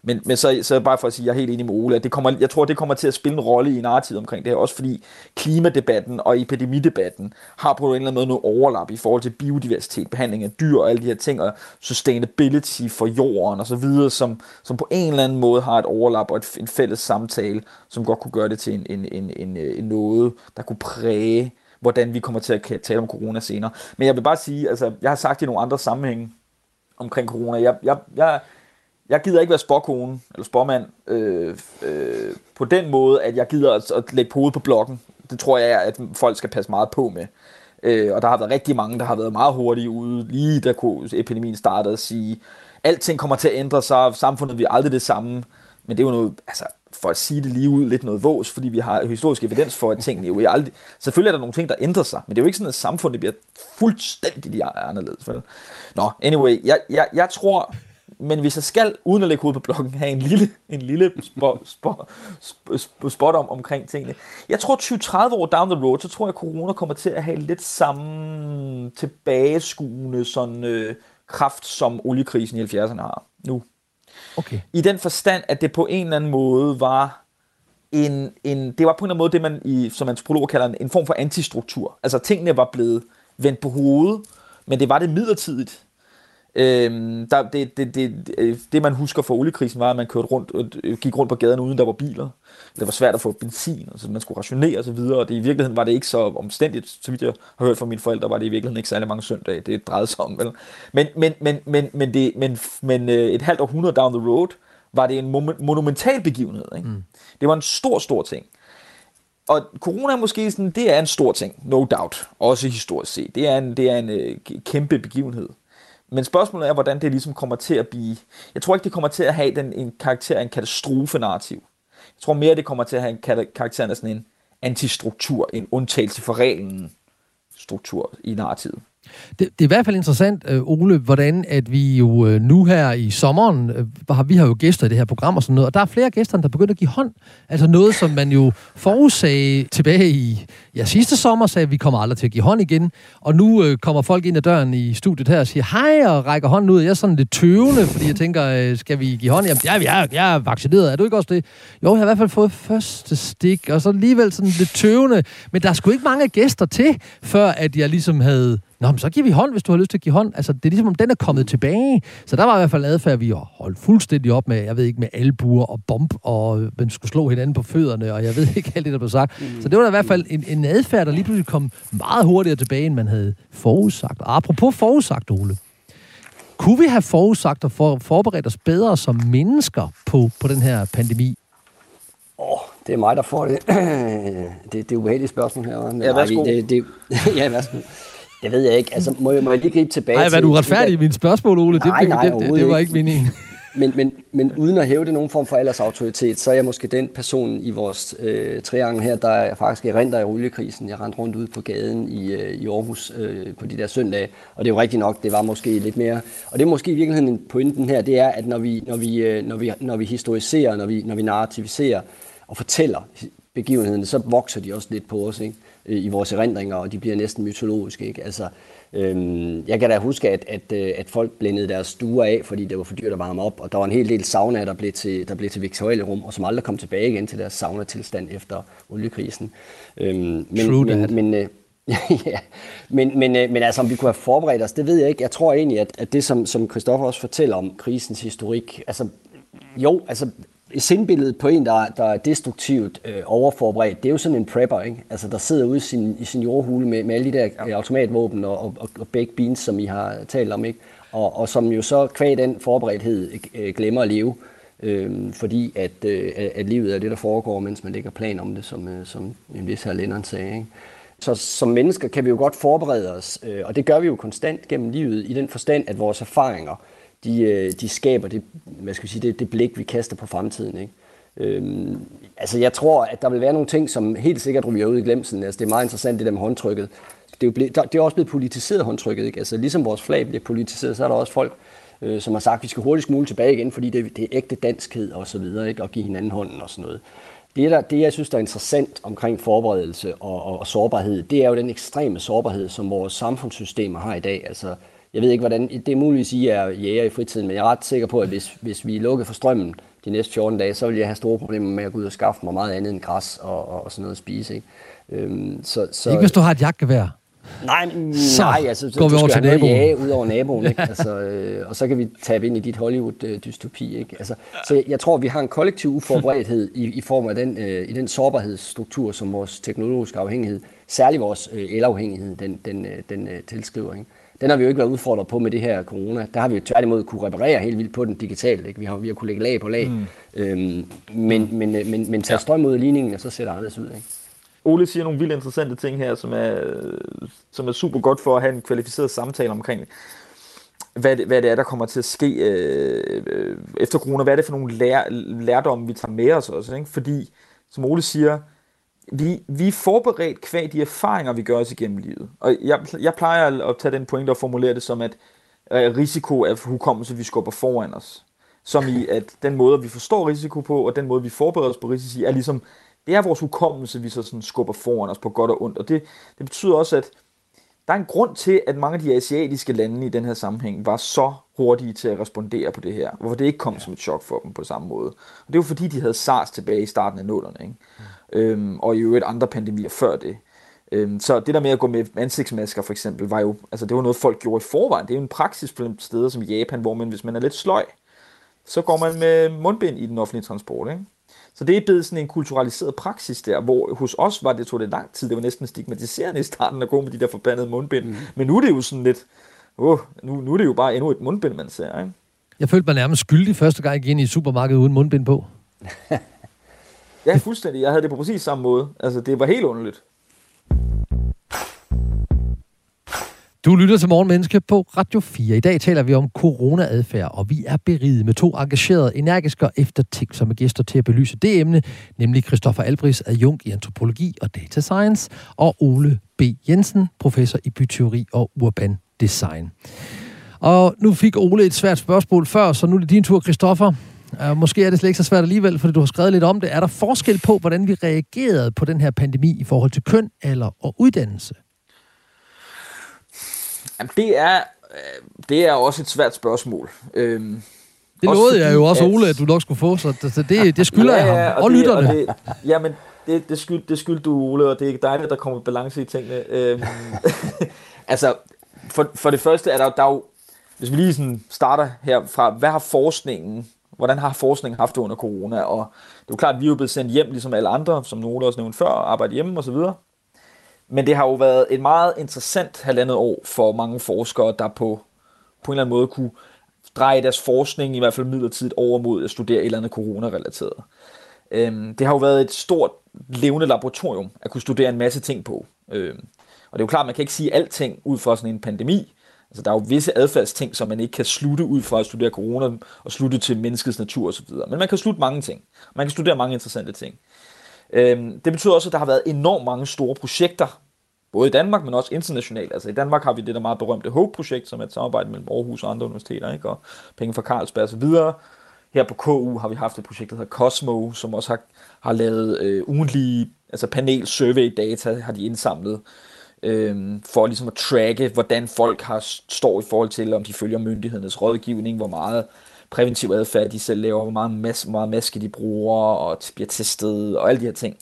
men, men så, så bare for at sige, at jeg er helt enig med Ole, at det kommer, jeg tror, det kommer til at spille en rolle i narrativet omkring det her, også fordi klimadebatten og epidemidebatten har på en eller anden måde noget overlap i forhold til biodiversitet, behandling af dyr og alle de her ting, og sustainability for jorden og så videre, som, som på en eller anden måde har et overlap og et, en fælles samtale, som godt kunne gøre det til en, en, en, en, en noget, der kunne præge hvordan vi kommer til at tale om corona senere. Men jeg vil bare sige, altså, jeg har sagt i nogle andre sammenhænge omkring corona, jeg, jeg, jeg, jeg gider ikke være spåkone eller spåmand øh, øh, på den måde, at jeg gider at, at lægge hovedet på blokken. Det tror jeg, at folk skal passe meget på med. Øh, og der har været rigtig mange, der har været meget hurtige ude, lige da epidemien startede, at sige, alting kommer til at ændre sig, samfundet bliver aldrig det samme. Men det er jo noget, altså, for at sige det lige ud, lidt noget vås, fordi vi har historisk evidens for, at tingene jo aldrig... Selvfølgelig er der nogle ting, der ændrer sig, men det er jo ikke sådan, at samfundet bliver fuldstændig anderledes. Vel? Nå, anyway, jeg, jeg, jeg tror, men hvis jeg skal, uden at lægge hovedet på blokken, have en lille, en lille spot, spot, spot, spot om, omkring tingene. Jeg tror 20-30 år down the road, så tror jeg, at corona kommer til at have lidt samme tilbageskuende sådan, øh, kraft, som oliekrisen i 70'erne har nu. Okay. I den forstand, at det på en eller anden måde var en, en, det var på en eller anden måde det, man i, som antropologer kalder en, en form for antistruktur. Altså tingene var blevet vendt på hovedet, men det var det midlertidigt. Øhm, der, det, det, det, det, man husker fra oliekrisen, var, at man kørte rundt, øh, gik rundt på gaden, uden der var biler. Det var svært at få benzin, altså man skulle rationere osv., og, og det, i virkeligheden var det ikke så omstændigt, så vidt jeg har hørt fra mine forældre, var det i virkeligheden ikke særlig mange søndage, det drejede sig om. Vel? Men, men, men, men, men, det, men, men øh, et halvt århundrede down the road, var det en monumental begivenhed. Ikke? Mm. Det var en stor, stor ting. Og corona er måske sådan, det er en stor ting, no doubt, også historisk set. Det er en, det er en øh, kæmpe begivenhed. Men spørgsmålet er, hvordan det ligesom kommer til at blive... Jeg tror ikke, det kommer til at have den, en karakter af en katastrofe-narrativ. Jeg tror mere, det kommer til at have en karakter af sådan en antistruktur, en undtagelse for reglen struktur i narrativet. Det, det er i hvert fald interessant, øh, Ole, hvordan at vi jo øh, nu her i sommeren, øh, har, vi har jo gæster i det her program og sådan noget, og der er flere gæster, der begynder at give hånd. Altså noget, som man jo forudsagde tilbage i ja, sidste sommer, sagde, at vi kommer aldrig til at give hånd igen. Og nu øh, kommer folk ind ad døren i studiet her og siger hej og rækker hånden ud. Jeg er sådan lidt tøvende, fordi jeg tænker, øh, skal vi give hånd? Jamen, ja, jeg, er, jeg er vaccineret. Er du ikke også det? Jo, jeg har i hvert fald fået første stik, og så alligevel sådan lidt tøvende. Men der skulle ikke mange gæster til, før at jeg ligesom havde Nå, men så giver vi hånd, hvis du har lyst til at give hånd. Altså, det er ligesom, om den er kommet tilbage. Så der var i hvert fald adfærd, vi har holdt fuldstændig op med, jeg ved ikke, med albuer og bomb, og man skulle slå hinanden på fødderne, og jeg ved ikke alt det, der blev sagt. Mm. Så det var da i hvert fald en, en adfærd, der lige pludselig kom meget hurtigere tilbage, end man havde forudsagt. Og apropos forudsagt, Ole. Kunne vi have forudsagt og for, forberedt os bedre som mennesker på, på den her pandemi? Åh, oh, det er mig, der får det. <clears throat> det, det er ubehageligt spørgsmål her. Men ja, værsgo. Nej, det, det, <laughs> ja, værsgo. Det ved jeg ikke. Altså, må, jeg, må jeg lige gribe tilbage Nej, hvad du retfærdig i mine spørgsmål, Ole? Nej, det, nej, det, det, det var ikke meningen. Men, men, men uden at hæve det nogen form for aldersautoritet, så er jeg måske den person i vores øh, triangel her, der er faktisk erindrer i oliekrisen. Jeg rendte rundt ud på gaden i, øh, i Aarhus øh, på de der søndage, og det er jo rigtigt nok, det var måske lidt mere. Og det er måske i virkeligheden pointen her, det er, at når vi, når vi, øh, når vi, når vi historiserer, når vi, når vi narrativiserer og fortæller begivenhederne, så vokser de også lidt på os ikke? Øh, i vores erindringer, og de bliver næsten mytologiske. Ikke? Altså, Øhm, jeg kan da huske, at, at, øh, at folk blændede deres stuer af, fordi det var for dyrt at varme op, og der var en hel del sauna, der blev til, der blev til Victoria-rum, og som aldrig kom tilbage igen til deres sauna-tilstand efter oliekrisen. Øhm, men, True men, men, øh, <laughs> ja, men, men, men altså, om vi kunne have forberedt os, det ved jeg ikke. Jeg tror egentlig, at, at det, som, som Christoffer også fortæller om krisens historik, altså, jo, altså, sindbilledet på en, der, der er destruktivt øh, overforberedt, det er jo sådan en prepper, ikke? Altså, der sidder ude i sin, i sin jordhule med, med alle de der ja. Øh, automatvåben og, og, og baked beans, som I har talt om, ikke? Og, og som jo så kvæg den forberedthed øh, glemmer at leve, øh, fordi at, øh, at livet er det, der foregår, mens man lægger plan om det, som, øh, som en vis her Lennon sagde, ikke? Så som mennesker kan vi jo godt forberede os, øh, og det gør vi jo konstant gennem livet, i den forstand, at vores erfaringer, de, øh, de skaber det, hvad skal vi sige, det, det blik, vi kaster på fremtiden. Ikke? Øhm, altså jeg tror, at der vil være nogle ting, som helt sikkert ryger ud i glemsen. Altså det er meget interessant, det der med håndtrykket. Det er, jo blevet, det er også blevet politiseret håndtrykket. Ikke? Altså ligesom vores flag bliver politiseret, så er der også folk, øh, som har sagt, at vi skal hurtigst muligt tilbage igen, fordi det, det er ægte danskhed og så videre, ikke? og give hinanden hånden og sådan noget. Det, der, det, jeg synes, der er interessant omkring forberedelse og, og, og sårbarhed, det er jo den ekstreme sårbarhed, som vores samfundssystemer har i dag. Altså, jeg ved ikke, hvordan, det er muligvis, I er jæger i fritiden, men jeg er ret sikker på, at hvis, hvis vi er lukket for strømmen de næste 14 dage, så vil jeg have store problemer med at gå ud og skaffe mig meget andet end græs og, og, og sådan noget at spise. Ikke? Øhm, så, så, ikke hvis du har et jagtgevær. Nej, så nej, altså, så, går vi over til naboen. Jage ud over naboen, <laughs> ikke? Altså, øh, og så kan vi tabe ind i dit Hollywood-dystopi. Ikke? Altså, så jeg, jeg tror, vi har en kollektiv uforberedthed i, i form af den, øh, i den sårbarhedsstruktur, som vores teknologiske afhængighed, særligt vores øh, elafhængighed, den, den, øh, den øh, tilskriver. Ikke? Den har vi jo ikke været udfordret på med det her corona. Der har vi jo tværtimod kunne reparere helt vildt på den digitalt. Ikke? Vi, har, vi har kunne lægge lag på lag. Mm. Øhm, men, men, men, men tage strøm ud af ligningen, og så ser det anderledes ud. Ikke? Ole siger nogle vildt interessante ting her, som er, som er super godt for at have en kvalificeret samtale omkring, hvad det, hvad det er, der kommer til at ske øh, øh, efter corona. Hvad er det for nogle lær, lærdomme, vi tager med os også? Ikke? Fordi, som Ole siger, vi, vi er forberedt kvæg de erfaringer, vi gør os igennem livet. Og jeg, jeg plejer at tage den point og formulere det som, at øh, risiko af hukommelse, vi skubber foran os. Som i, at den måde, vi forstår risiko på, og den måde, vi forbereder os på risici, er ligesom, det er vores hukommelse, vi så sådan skubber foran os på godt og ondt. Og det, det betyder også, at der er en grund til, at mange af de asiatiske lande i den her sammenhæng var så hurtige til at respondere på det her. Hvorfor det ikke kom som et chok for dem på samme måde. Og det var fordi, de havde SARS tilbage i starten af nullerne. Ikke? Mm. Øhm, og i øvrigt andre pandemier før det. Øhm, så det der med at gå med ansigtsmasker for eksempel, var jo, altså det var noget, folk gjorde i forvejen. Det er jo en praksis på steder som Japan, hvor man, hvis man er lidt sløj, så går man med mundbind i den offentlige transport. Ikke? Så det er blevet sådan en kulturaliseret praksis der, hvor hos os var det, tog det lang tid, det var næsten stigmatiserende i starten at gå med de der forbandede mundbind. Mm. Men nu er det jo sådan lidt, oh, nu, nu er det jo bare endnu et mundbind, man ser. Ikke? Jeg følte mig nærmest skyldig første gang, jeg gik ind i supermarkedet uden mundbind på. <laughs> ja, fuldstændig. Jeg havde det på præcis samme måde. Altså, det var helt underligt. Du lytter til Morgenmenneske på Radio 4. I dag taler vi om coronaadfærd, og vi er beriget med to engagerede, energiske og eftertænksomme gæster til at belyse det emne, nemlig Christoffer Albris, adjunkt i antropologi og data science, og Ole B. Jensen, professor i byteori og urban design. Og nu fik Ole et svært spørgsmål før, så nu er det din tur, Christoffer. Uh, måske er det slet ikke så svært alligevel, fordi du har skrevet lidt om det. Er der forskel på, hvordan vi reagerede på den her pandemi i forhold til køn eller og uddannelse? Jamen, det er, øh, det er også et svært spørgsmål. Øhm, det lovede jeg jo også, at... Ole, at du nok skulle få, så det, det, det skylder ja, ja, jeg ham. Og, og det, lytterne. Og det, jamen, det, det, skyld, det skyld du, Ole, og det er dejligt, at der kommer balance i tingene. Øhm, <laughs> altså, for, for det første er der, der er jo, hvis vi lige sådan starter her fra, hvad har forskningen, hvordan har forskningen haft det under corona? Og det er jo klart, at vi er jo blevet sendt hjem, ligesom alle andre, som nogle også nævnte før, arbejde hjemme osv. Men det har jo været et meget interessant halvandet år for mange forskere, der på, på en eller anden måde kunne dreje deres forskning, i hvert fald midlertidigt, over mod at studere et eller andet corona-relateret. Øhm, det har jo været et stort levende laboratorium at kunne studere en masse ting på. Øhm, og det er jo klart, at man kan ikke sige alting ud fra sådan en pandemi. Altså, der er jo visse adfærdsting, som man ikke kan slutte ud fra at studere corona og slutte til menneskets natur osv. Men man kan slutte mange ting. Man kan studere mange interessante ting. Øhm, det betyder også, at der har været enormt mange store projekter, både i Danmark, men også internationalt. Altså i Danmark har vi det der meget berømte HOPE-projekt, som er et samarbejde mellem Aarhus og andre universiteter, ikke? og penge fra Carlsberg osv. Her på KU har vi haft et projekt, der hedder Cosmo, som også har, har lavet øh, ugentlige altså panel survey data, har de indsamlet, øh, for ligesom at tracke, hvordan folk har står i forhold til, om de følger myndighedernes rådgivning, hvor meget præventiv adfærd de selv laver, hvor meget, mas- meget maske de bruger, og bliver testet, og alle de her ting.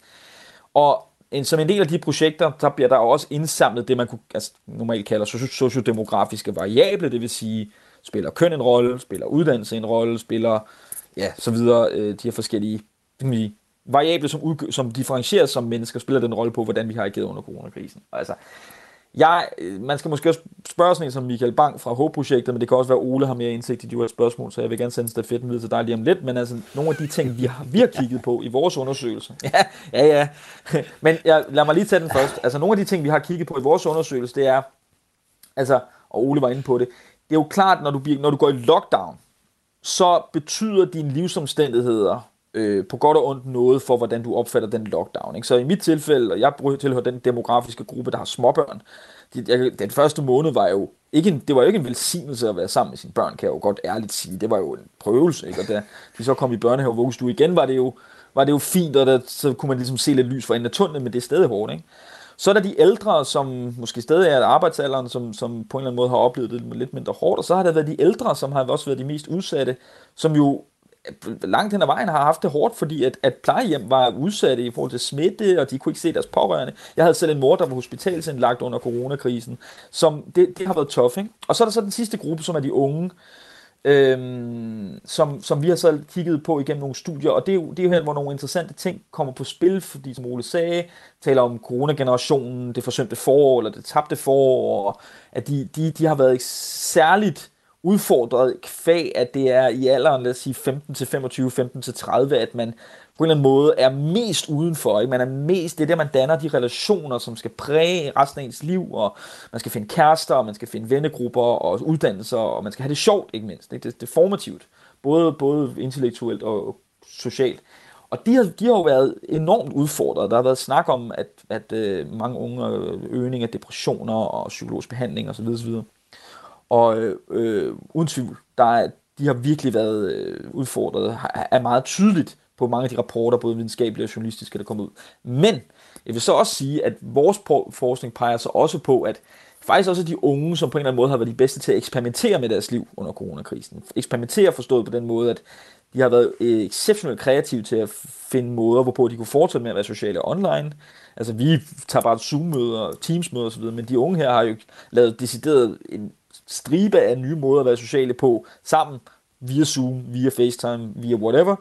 Og en, som en del af de projekter, der bliver der også indsamlet det, man kunne, altså, normalt kalder sociodemografiske variable, det vil sige, spiller køn en rolle, spiller uddannelse en rolle, spiller ja, så videre, øh, de her forskellige variable, som, udgør, som differentierer som mennesker, spiller den rolle på, hvordan vi har ageret under coronakrisen. Altså, jeg, øh, man skal måske også spørge sådan en som Michael Bang fra H-projektet, men det kan også være, at Ole har mere indsigt i de her spørgsmål, så jeg vil gerne sende stafetten videre til dig lige om lidt. Men altså, nogle af de ting, vi har, vi har kigget på i vores undersøgelse. <laughs> Ja, ja, ja. <laughs> Men jeg, lad mig lige tage den først. Altså, nogle af de ting, vi har kigget på i vores undersøgelse, det er, altså, og Ole var inde på det, det er jo klart, når du, når du går i lockdown, så betyder dine livsomstændigheder øh, på godt og ondt noget for, hvordan du opfatter den lockdown. Ikke? Så i mit tilfælde, og jeg tilhører den demografiske gruppe, der har småbørn, de, jeg, den første måned var jo ikke en, det var jo ikke en velsignelse at være sammen med sine børn, kan jeg jo godt ærligt sige. Det var jo en prøvelse, ikke? og da de så kom i børnehave og vuggestue igen, var det jo, var det jo fint, og der, så kunne man ligesom se lidt lys for enden af tunnelen, men det er stadig hårdt. Ikke? Så er der de ældre, som måske stadig er arbejdsalderen, som, som på en eller anden måde har oplevet det lidt mindre hårdt, og så har der været de ældre, som har også været de mest udsatte, som jo langt hen ad vejen har haft det hårdt, fordi at, at plejehjem var udsatte i forhold til smitte, og de kunne ikke se deres pårørende. Jeg havde selv en mor, der var hospitalsindlagt under coronakrisen, som det, det har været tough, ikke? Og så er der så den sidste gruppe, som er de unge, øhm, som, som vi har så kigget på igennem nogle studier, og det er jo, det er jo her, hvor nogle interessante ting kommer på spil, fordi som Ole sagde, taler om coronagenerationen, det forsømte forår, eller det tabte forår, og at de, de, de har været særligt udfordret kvæg, at det er i alderen, lad os sige 15 til 25, 15 til 30, at man på en eller anden måde er mest udenfor. Ikke? Man er mest, det er der, man danner de relationer, som skal præge resten af ens liv, og man skal finde kærester, og man skal finde vennegrupper og uddannelser, og man skal have det sjovt, ikke mindst. Ikke? Det, det er formativt, både, både intellektuelt og socialt. Og de har, de har jo været enormt udfordret. Der har været snak om, at, at øh, mange unge øh, øgning af depressioner og psykologisk behandling osv. osv. Og øh, uden tvivl, der er, de har virkelig været øh, udfordret, er meget tydeligt på mange af de rapporter, både videnskabelige og journalistiske, der kommer ud. Men jeg vil så også sige, at vores forskning peger så også på, at faktisk også de unge, som på en eller anden måde har været de bedste til at eksperimentere med deres liv under coronakrisen. Eksperimentere forstået på den måde, at de har været øh, exceptionelt kreative til at finde måder, hvorpå de kunne fortsætte med at være sociale online. Altså vi tager bare Zoom-møder, Teams-møder osv., men de unge her har jo lavet decideret en stribe af nye måder at være sociale på, sammen via Zoom, via FaceTime, via whatever.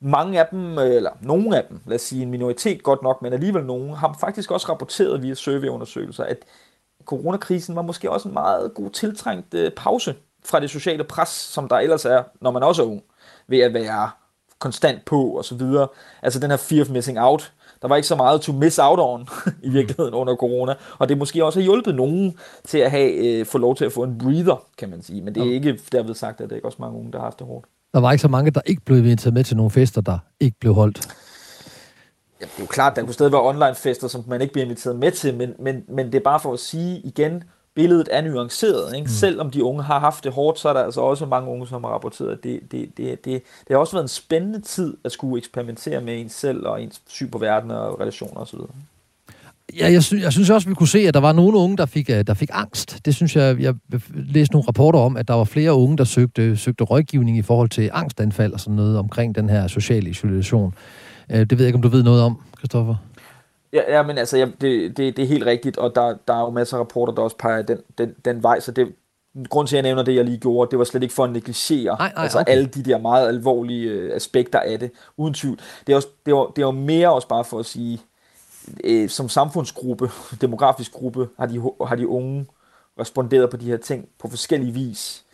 Mange af dem, øh, eller nogle af dem, lad os sige en minoritet godt nok, men alligevel nogen, har faktisk også rapporteret via surveyundersøgelser, at coronakrisen var måske også en meget god tiltrængt øh, pause fra det sociale pres, som der ellers er, når man også er ung, ved at være konstant på og så videre. Altså den her fear of missing out, der var ikke så meget to miss out on <laughs> i virkeligheden under corona, og det måske også har hjulpet nogen til at have, øh, få lov til at få en breather, kan man sige. Men det er ikke derved sagt, at det er ikke også mange unge, der har haft det hårdt. Der var ikke så mange, der ikke blev inviteret med til nogle fester, der ikke blev holdt. Ja, det er jo klart, der kunne stadig være online-fester, som man ikke bliver inviteret med til, men, men, men det er bare for at sige igen, billedet er nuanceret. Ikke? Mm. Selvom de unge har haft det hårdt, så er der altså også mange unge, som har rapporteret, at det, det, det, det, det har også været en spændende tid at skulle eksperimentere med ens selv og ens syn på verden og relationer osv. Ja, jeg, sy- jeg synes også, vi kunne se, at der var nogle unge, der fik, øh, der fik angst. Det synes jeg, jeg læste nogle rapporter om, at der var flere unge, der søgte, søgte rådgivning i forhold til angstanfald og sådan noget omkring den her sociale isolation. Øh, det ved jeg ikke, om du ved noget om, Kristoffer? Ja, ja men altså, ja, det, det, det er helt rigtigt, og der, der er jo masser af rapporter, der også peger den, den, den vej, så det, grund til, at jeg nævner det, jeg lige gjorde, det var slet ikke for at negligere nej, nej, altså okay. alle de der meget alvorlige øh, aspekter af det, uden tvivl. Det er, også, det, er, det jo mere også bare for at sige, øh, som samfundsgruppe, <laughs> demografisk gruppe, har de, har de unge responderet på de her ting på forskellige vis.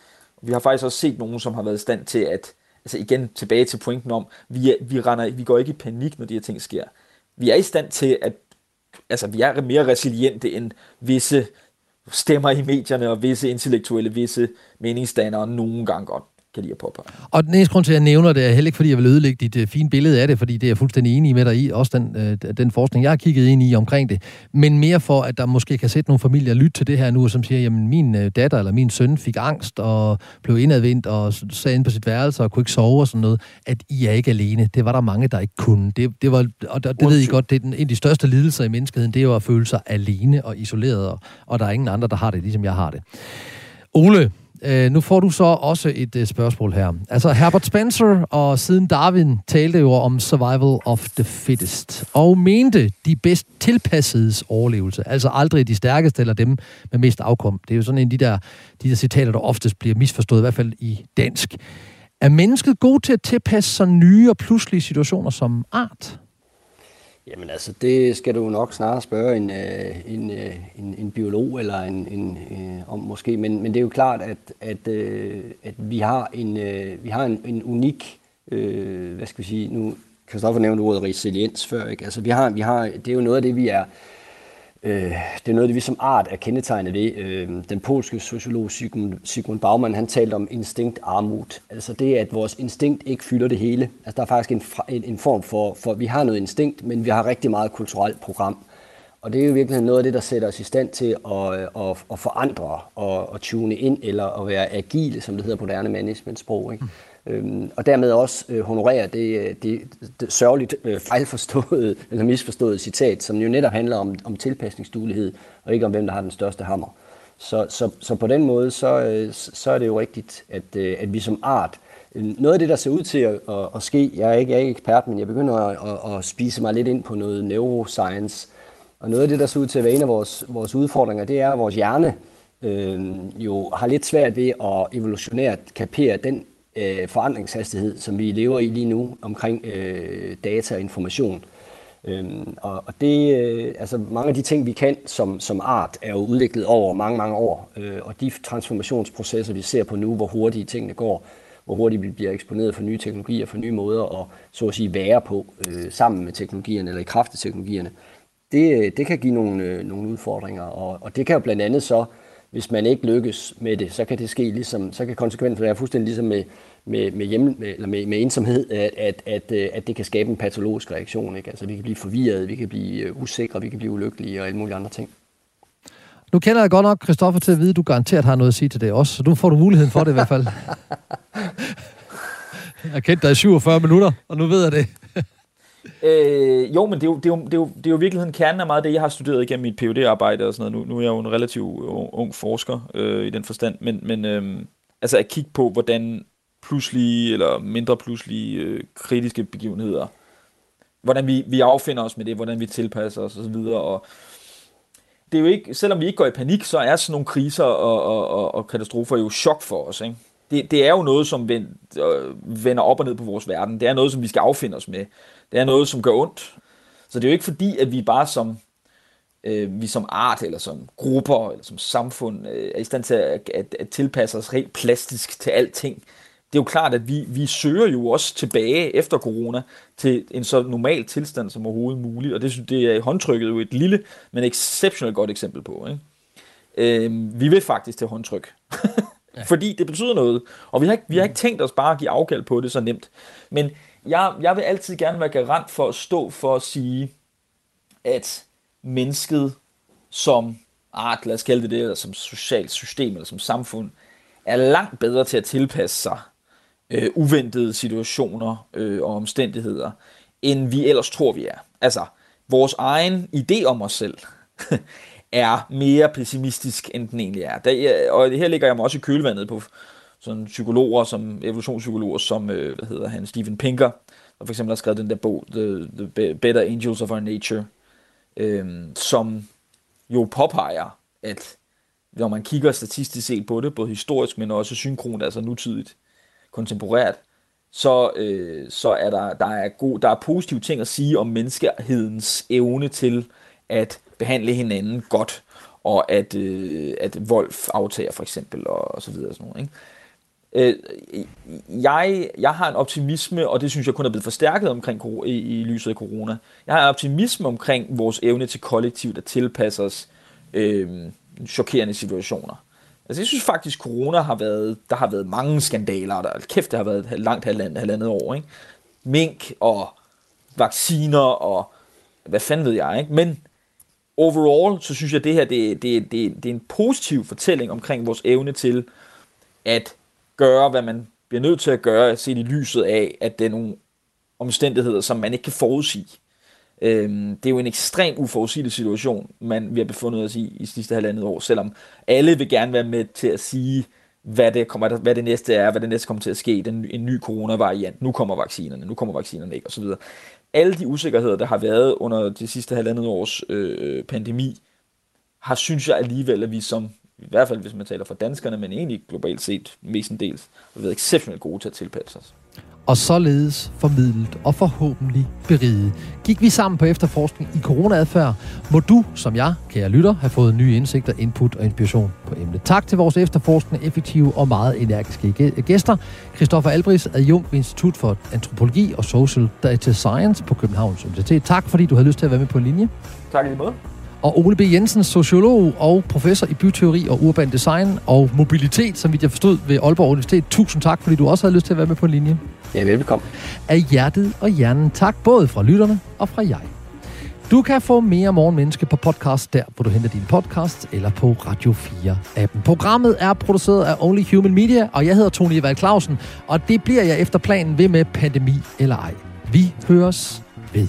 Vi har faktisk også set nogen, som har været i stand til at, altså igen tilbage til pointen om, vi, er, vi, render, vi går ikke i panik, når de her ting sker vi er i stand til at, altså vi er mere resiliente end visse stemmer i medierne og visse intellektuelle, visse meningsdannere nogle gange godt kan lide at påpege. Og den eneste grund til, at jeg nævner det, er heller ikke, fordi jeg vil ødelægge dit uh, fine billede af det, fordi det er jeg fuldstændig enig med dig i, også den, uh, den forskning, jeg har kigget ind i omkring det, men mere for, at der måske kan sætte nogle familier lytte til det her nu, som siger, jamen min uh, datter eller min søn fik angst og blev indadvendt og sad inde på sit værelse og kunne ikke sove og sådan noget, at I er ikke alene. Det var der mange, der ikke kunne. Det, det var, og det, det ved I godt, det er den, en af de største lidelser i menneskeheden, det er jo at føle sig alene og isoleret, og, og der er ingen andre, der har det, ligesom jeg har det. Ole, Øh, nu får du så også et øh, spørgsmål her. Altså Herbert Spencer og siden Darwin talte jo om survival of the fittest, og mente de bedst tilpassedes overlevelse, altså aldrig de stærkeste eller dem med mest afkom. Det er jo sådan en af de der, de der citater, der oftest bliver misforstået, i hvert fald i dansk. Er mennesket god til at tilpasse sig nye og pludselige situationer som art? Jamen altså, det skal du nok snarere spørge en, øh, en, øh, en, en biolog eller en, en, øh, om måske. Men, men det er jo klart, at, at, øh, at vi har en, øh, vi har en, en unik, øh, hvad skal vi sige, nu Kristoffer nævnte ordet resiliens før, ikke? Altså, vi har, vi har, det er jo noget af det, vi er, Øh, det er noget, det vi som art er kendetegnet ved. Øh, den polske sociolog Sigmund, Sigmund Baumann, han talte om instinkt armut. Altså det, at vores instinkt ikke fylder det hele. Altså der er faktisk en, en, en form for, for, vi har noget instinkt, men vi har rigtig meget kulturelt program. Og det er jo virkelig noget af det, der sætter os i stand til at, at, at forandre og at tune ind, eller at være agile, som det hedder på moderne management-sprog. Ikke? Mm. Øhm, og dermed også øh, honorere det, øh, det, det sørgeligt øh, fejlforståede <laughs> eller misforståede citat, som jo netop handler om, om tilpasningsduelighed, og ikke om hvem, der har den største hammer. Så, så, så på den måde, så, så er det jo rigtigt, at, at vi som art, noget af det, der ser ud til at, at, at ske, jeg er, ikke, jeg er ikke ekspert, men jeg begynder at, at, at spise mig lidt ind på noget neuroscience, og noget af det, der ser ud til at være en af vores, vores udfordringer, det er, at vores hjerne øh, jo har lidt svært ved at evolutionært kapere den øh, forandringshastighed, som vi lever i lige nu omkring øh, data og information. Øhm, og, og det, øh, altså mange af de ting, vi kan som, som art, er jo udviklet over mange, mange år. Øh, og de transformationsprocesser, vi ser på nu, hvor hurtigt tingene går, hvor hurtigt vi bliver eksponeret for nye teknologier, for nye måder at så at sige være på øh, sammen med teknologierne eller i kraft af teknologierne, det, øh, det kan give nogle, øh, nogle udfordringer. Og, og det kan jo blandt andet så hvis man ikke lykkes med det, så kan det ske ligesom, så kan konsekvensen være fuldstændig ligesom med, med, med, hjem, med, eller med, med ensomhed, at, at, at, øh, at det kan skabe en patologisk reaktion. Ikke? Altså vi kan blive forvirret, vi kan blive øh, usikre, vi kan blive ulykkelige og alle mulige andre ting. Nu kender jeg godt nok Christoffer til at vide, at du garanteret har noget at sige til det også, så nu får du muligheden for det i hvert fald. <laughs> jeg har kendt dig i 47 minutter, og nu ved jeg det. Øh, jo, men det er jo, det, er jo, det, er jo, det er jo virkeligheden kernen af meget af det, jeg har studeret igennem mit phd arbejde og sådan noget. Nu, nu er jeg jo en relativt øh, ung forsker øh, i den forstand, men, men øh, altså at kigge på, hvordan pludselige eller mindre pludselige øh, kritiske begivenheder, hvordan vi, vi affinder os med det, hvordan vi tilpasser os osv., og det er jo ikke, selvom vi ikke går i panik, så er sådan nogle kriser og, og, og, og katastrofer jo chok for os, ikke? Det, det er jo noget, som vend, øh, vender op og ned på vores verden. Det er noget, som vi skal affinde os med. Det er noget, som gør ondt. Så det er jo ikke fordi, at vi bare som, øh, vi som art, eller som grupper, eller som samfund, øh, er i stand til at, at, at tilpasse os rent plastisk til alting. Det er jo klart, at vi, vi søger jo også tilbage efter corona til en så normal tilstand som overhovedet muligt, og det, det er håndtrykket jo et lille, men exceptionelt godt eksempel på. Ikke? Øh, vi vil faktisk til håndtryk. <laughs> Fordi det betyder noget. Og vi har, ikke, vi har ikke tænkt os bare at give afkald på det så nemt. Men jeg, jeg vil altid gerne være garant for at stå for at sige, at mennesket som art, lad os kalde det det, eller som socialt system, eller som samfund, er langt bedre til at tilpasse sig øh, uventede situationer øh, og omstændigheder, end vi ellers tror, vi er. Altså, vores egen idé om os selv <laughs> er mere pessimistisk, end den egentlig er. Der, og her ligger jeg mig også i kølvandet på sådan psykologer, som evolutionspsykologer, som, øh, hvad hedder han, Steven Pinker, der for eksempel har skrevet den der bog, The, The Better Angels of Our Nature, øh, som jo påpeger, at når man kigger statistisk set på det, både historisk, men også synkront, altså nutidigt, kontemporært, så, øh, så er der, der, er god, der er positive ting at sige om menneskehedens evne til at behandle hinanden godt, og at, øh, at Wolf aftager for eksempel, og, og så videre. Og sådan noget, ikke? Øh, jeg, jeg har en optimisme, og det synes jeg kun er blevet forstærket omkring i, i lyset af corona. Jeg har en optimisme omkring vores evne til kollektivt at tilpasse os øh, chokerende situationer. Altså, jeg synes faktisk, corona har været, der har været mange skandaler. Der, kæft, det har været langt halvandet, halvandet år, ikke? Mink og vacciner og hvad fanden ved jeg, ikke? Men overall, så synes jeg, at det her det, det, det, det er en positiv fortælling omkring vores evne til at gøre, hvad man bliver nødt til at gøre, set i lyset af, at det er nogle omstændigheder, som man ikke kan forudsige. Øhm, det er jo en ekstrem uforudsigelig situation, man vi har befundet os i i sidste halvandet år, selvom alle vil gerne være med til at sige, hvad det, kommer, hvad det næste er, hvad det næste kommer til at ske, den, en ny coronavariant, nu kommer vaccinerne, nu kommer vaccinerne ikke, osv. Alle de usikkerheder, der har været under de sidste halvandet års øh, pandemi, har, synes jeg alligevel, at vi som, i hvert fald hvis man taler for danskerne, men egentlig globalt set mestendels, har været exceptionelt gode til at tilpasse os og således formidlet og forhåbentlig beriget. Gik vi sammen på efterforskning i coronaadfærd, må du, som jeg, kære lytter, have fået nye indsigter, input og inspiration på emnet. Tak til vores efterforskende, effektive og meget energiske gæster. Christoffer Albris, adjunkt ved Institut for Antropologi og Social Data Science på Københavns Universitet. Tak, fordi du havde lyst til at være med på en linje. Tak i lige måde og Ole B. Jensen, sociolog og professor i byteori og urban design og mobilitet, som vi jeg forstod ved Aalborg Universitet. Tusind tak, fordi du også havde lyst til at være med på en linje. Ja, velbekomme. Af hjertet og hjernen tak, både fra lytterne og fra jeg. Du kan få mere Morgenmenneske på podcast, der hvor du henter din podcast, eller på Radio 4-appen. Programmet er produceret af Only Human Media, og jeg hedder Tony Evald Clausen, og det bliver jeg efter planen ved med pandemi eller ej. Vi høres ved.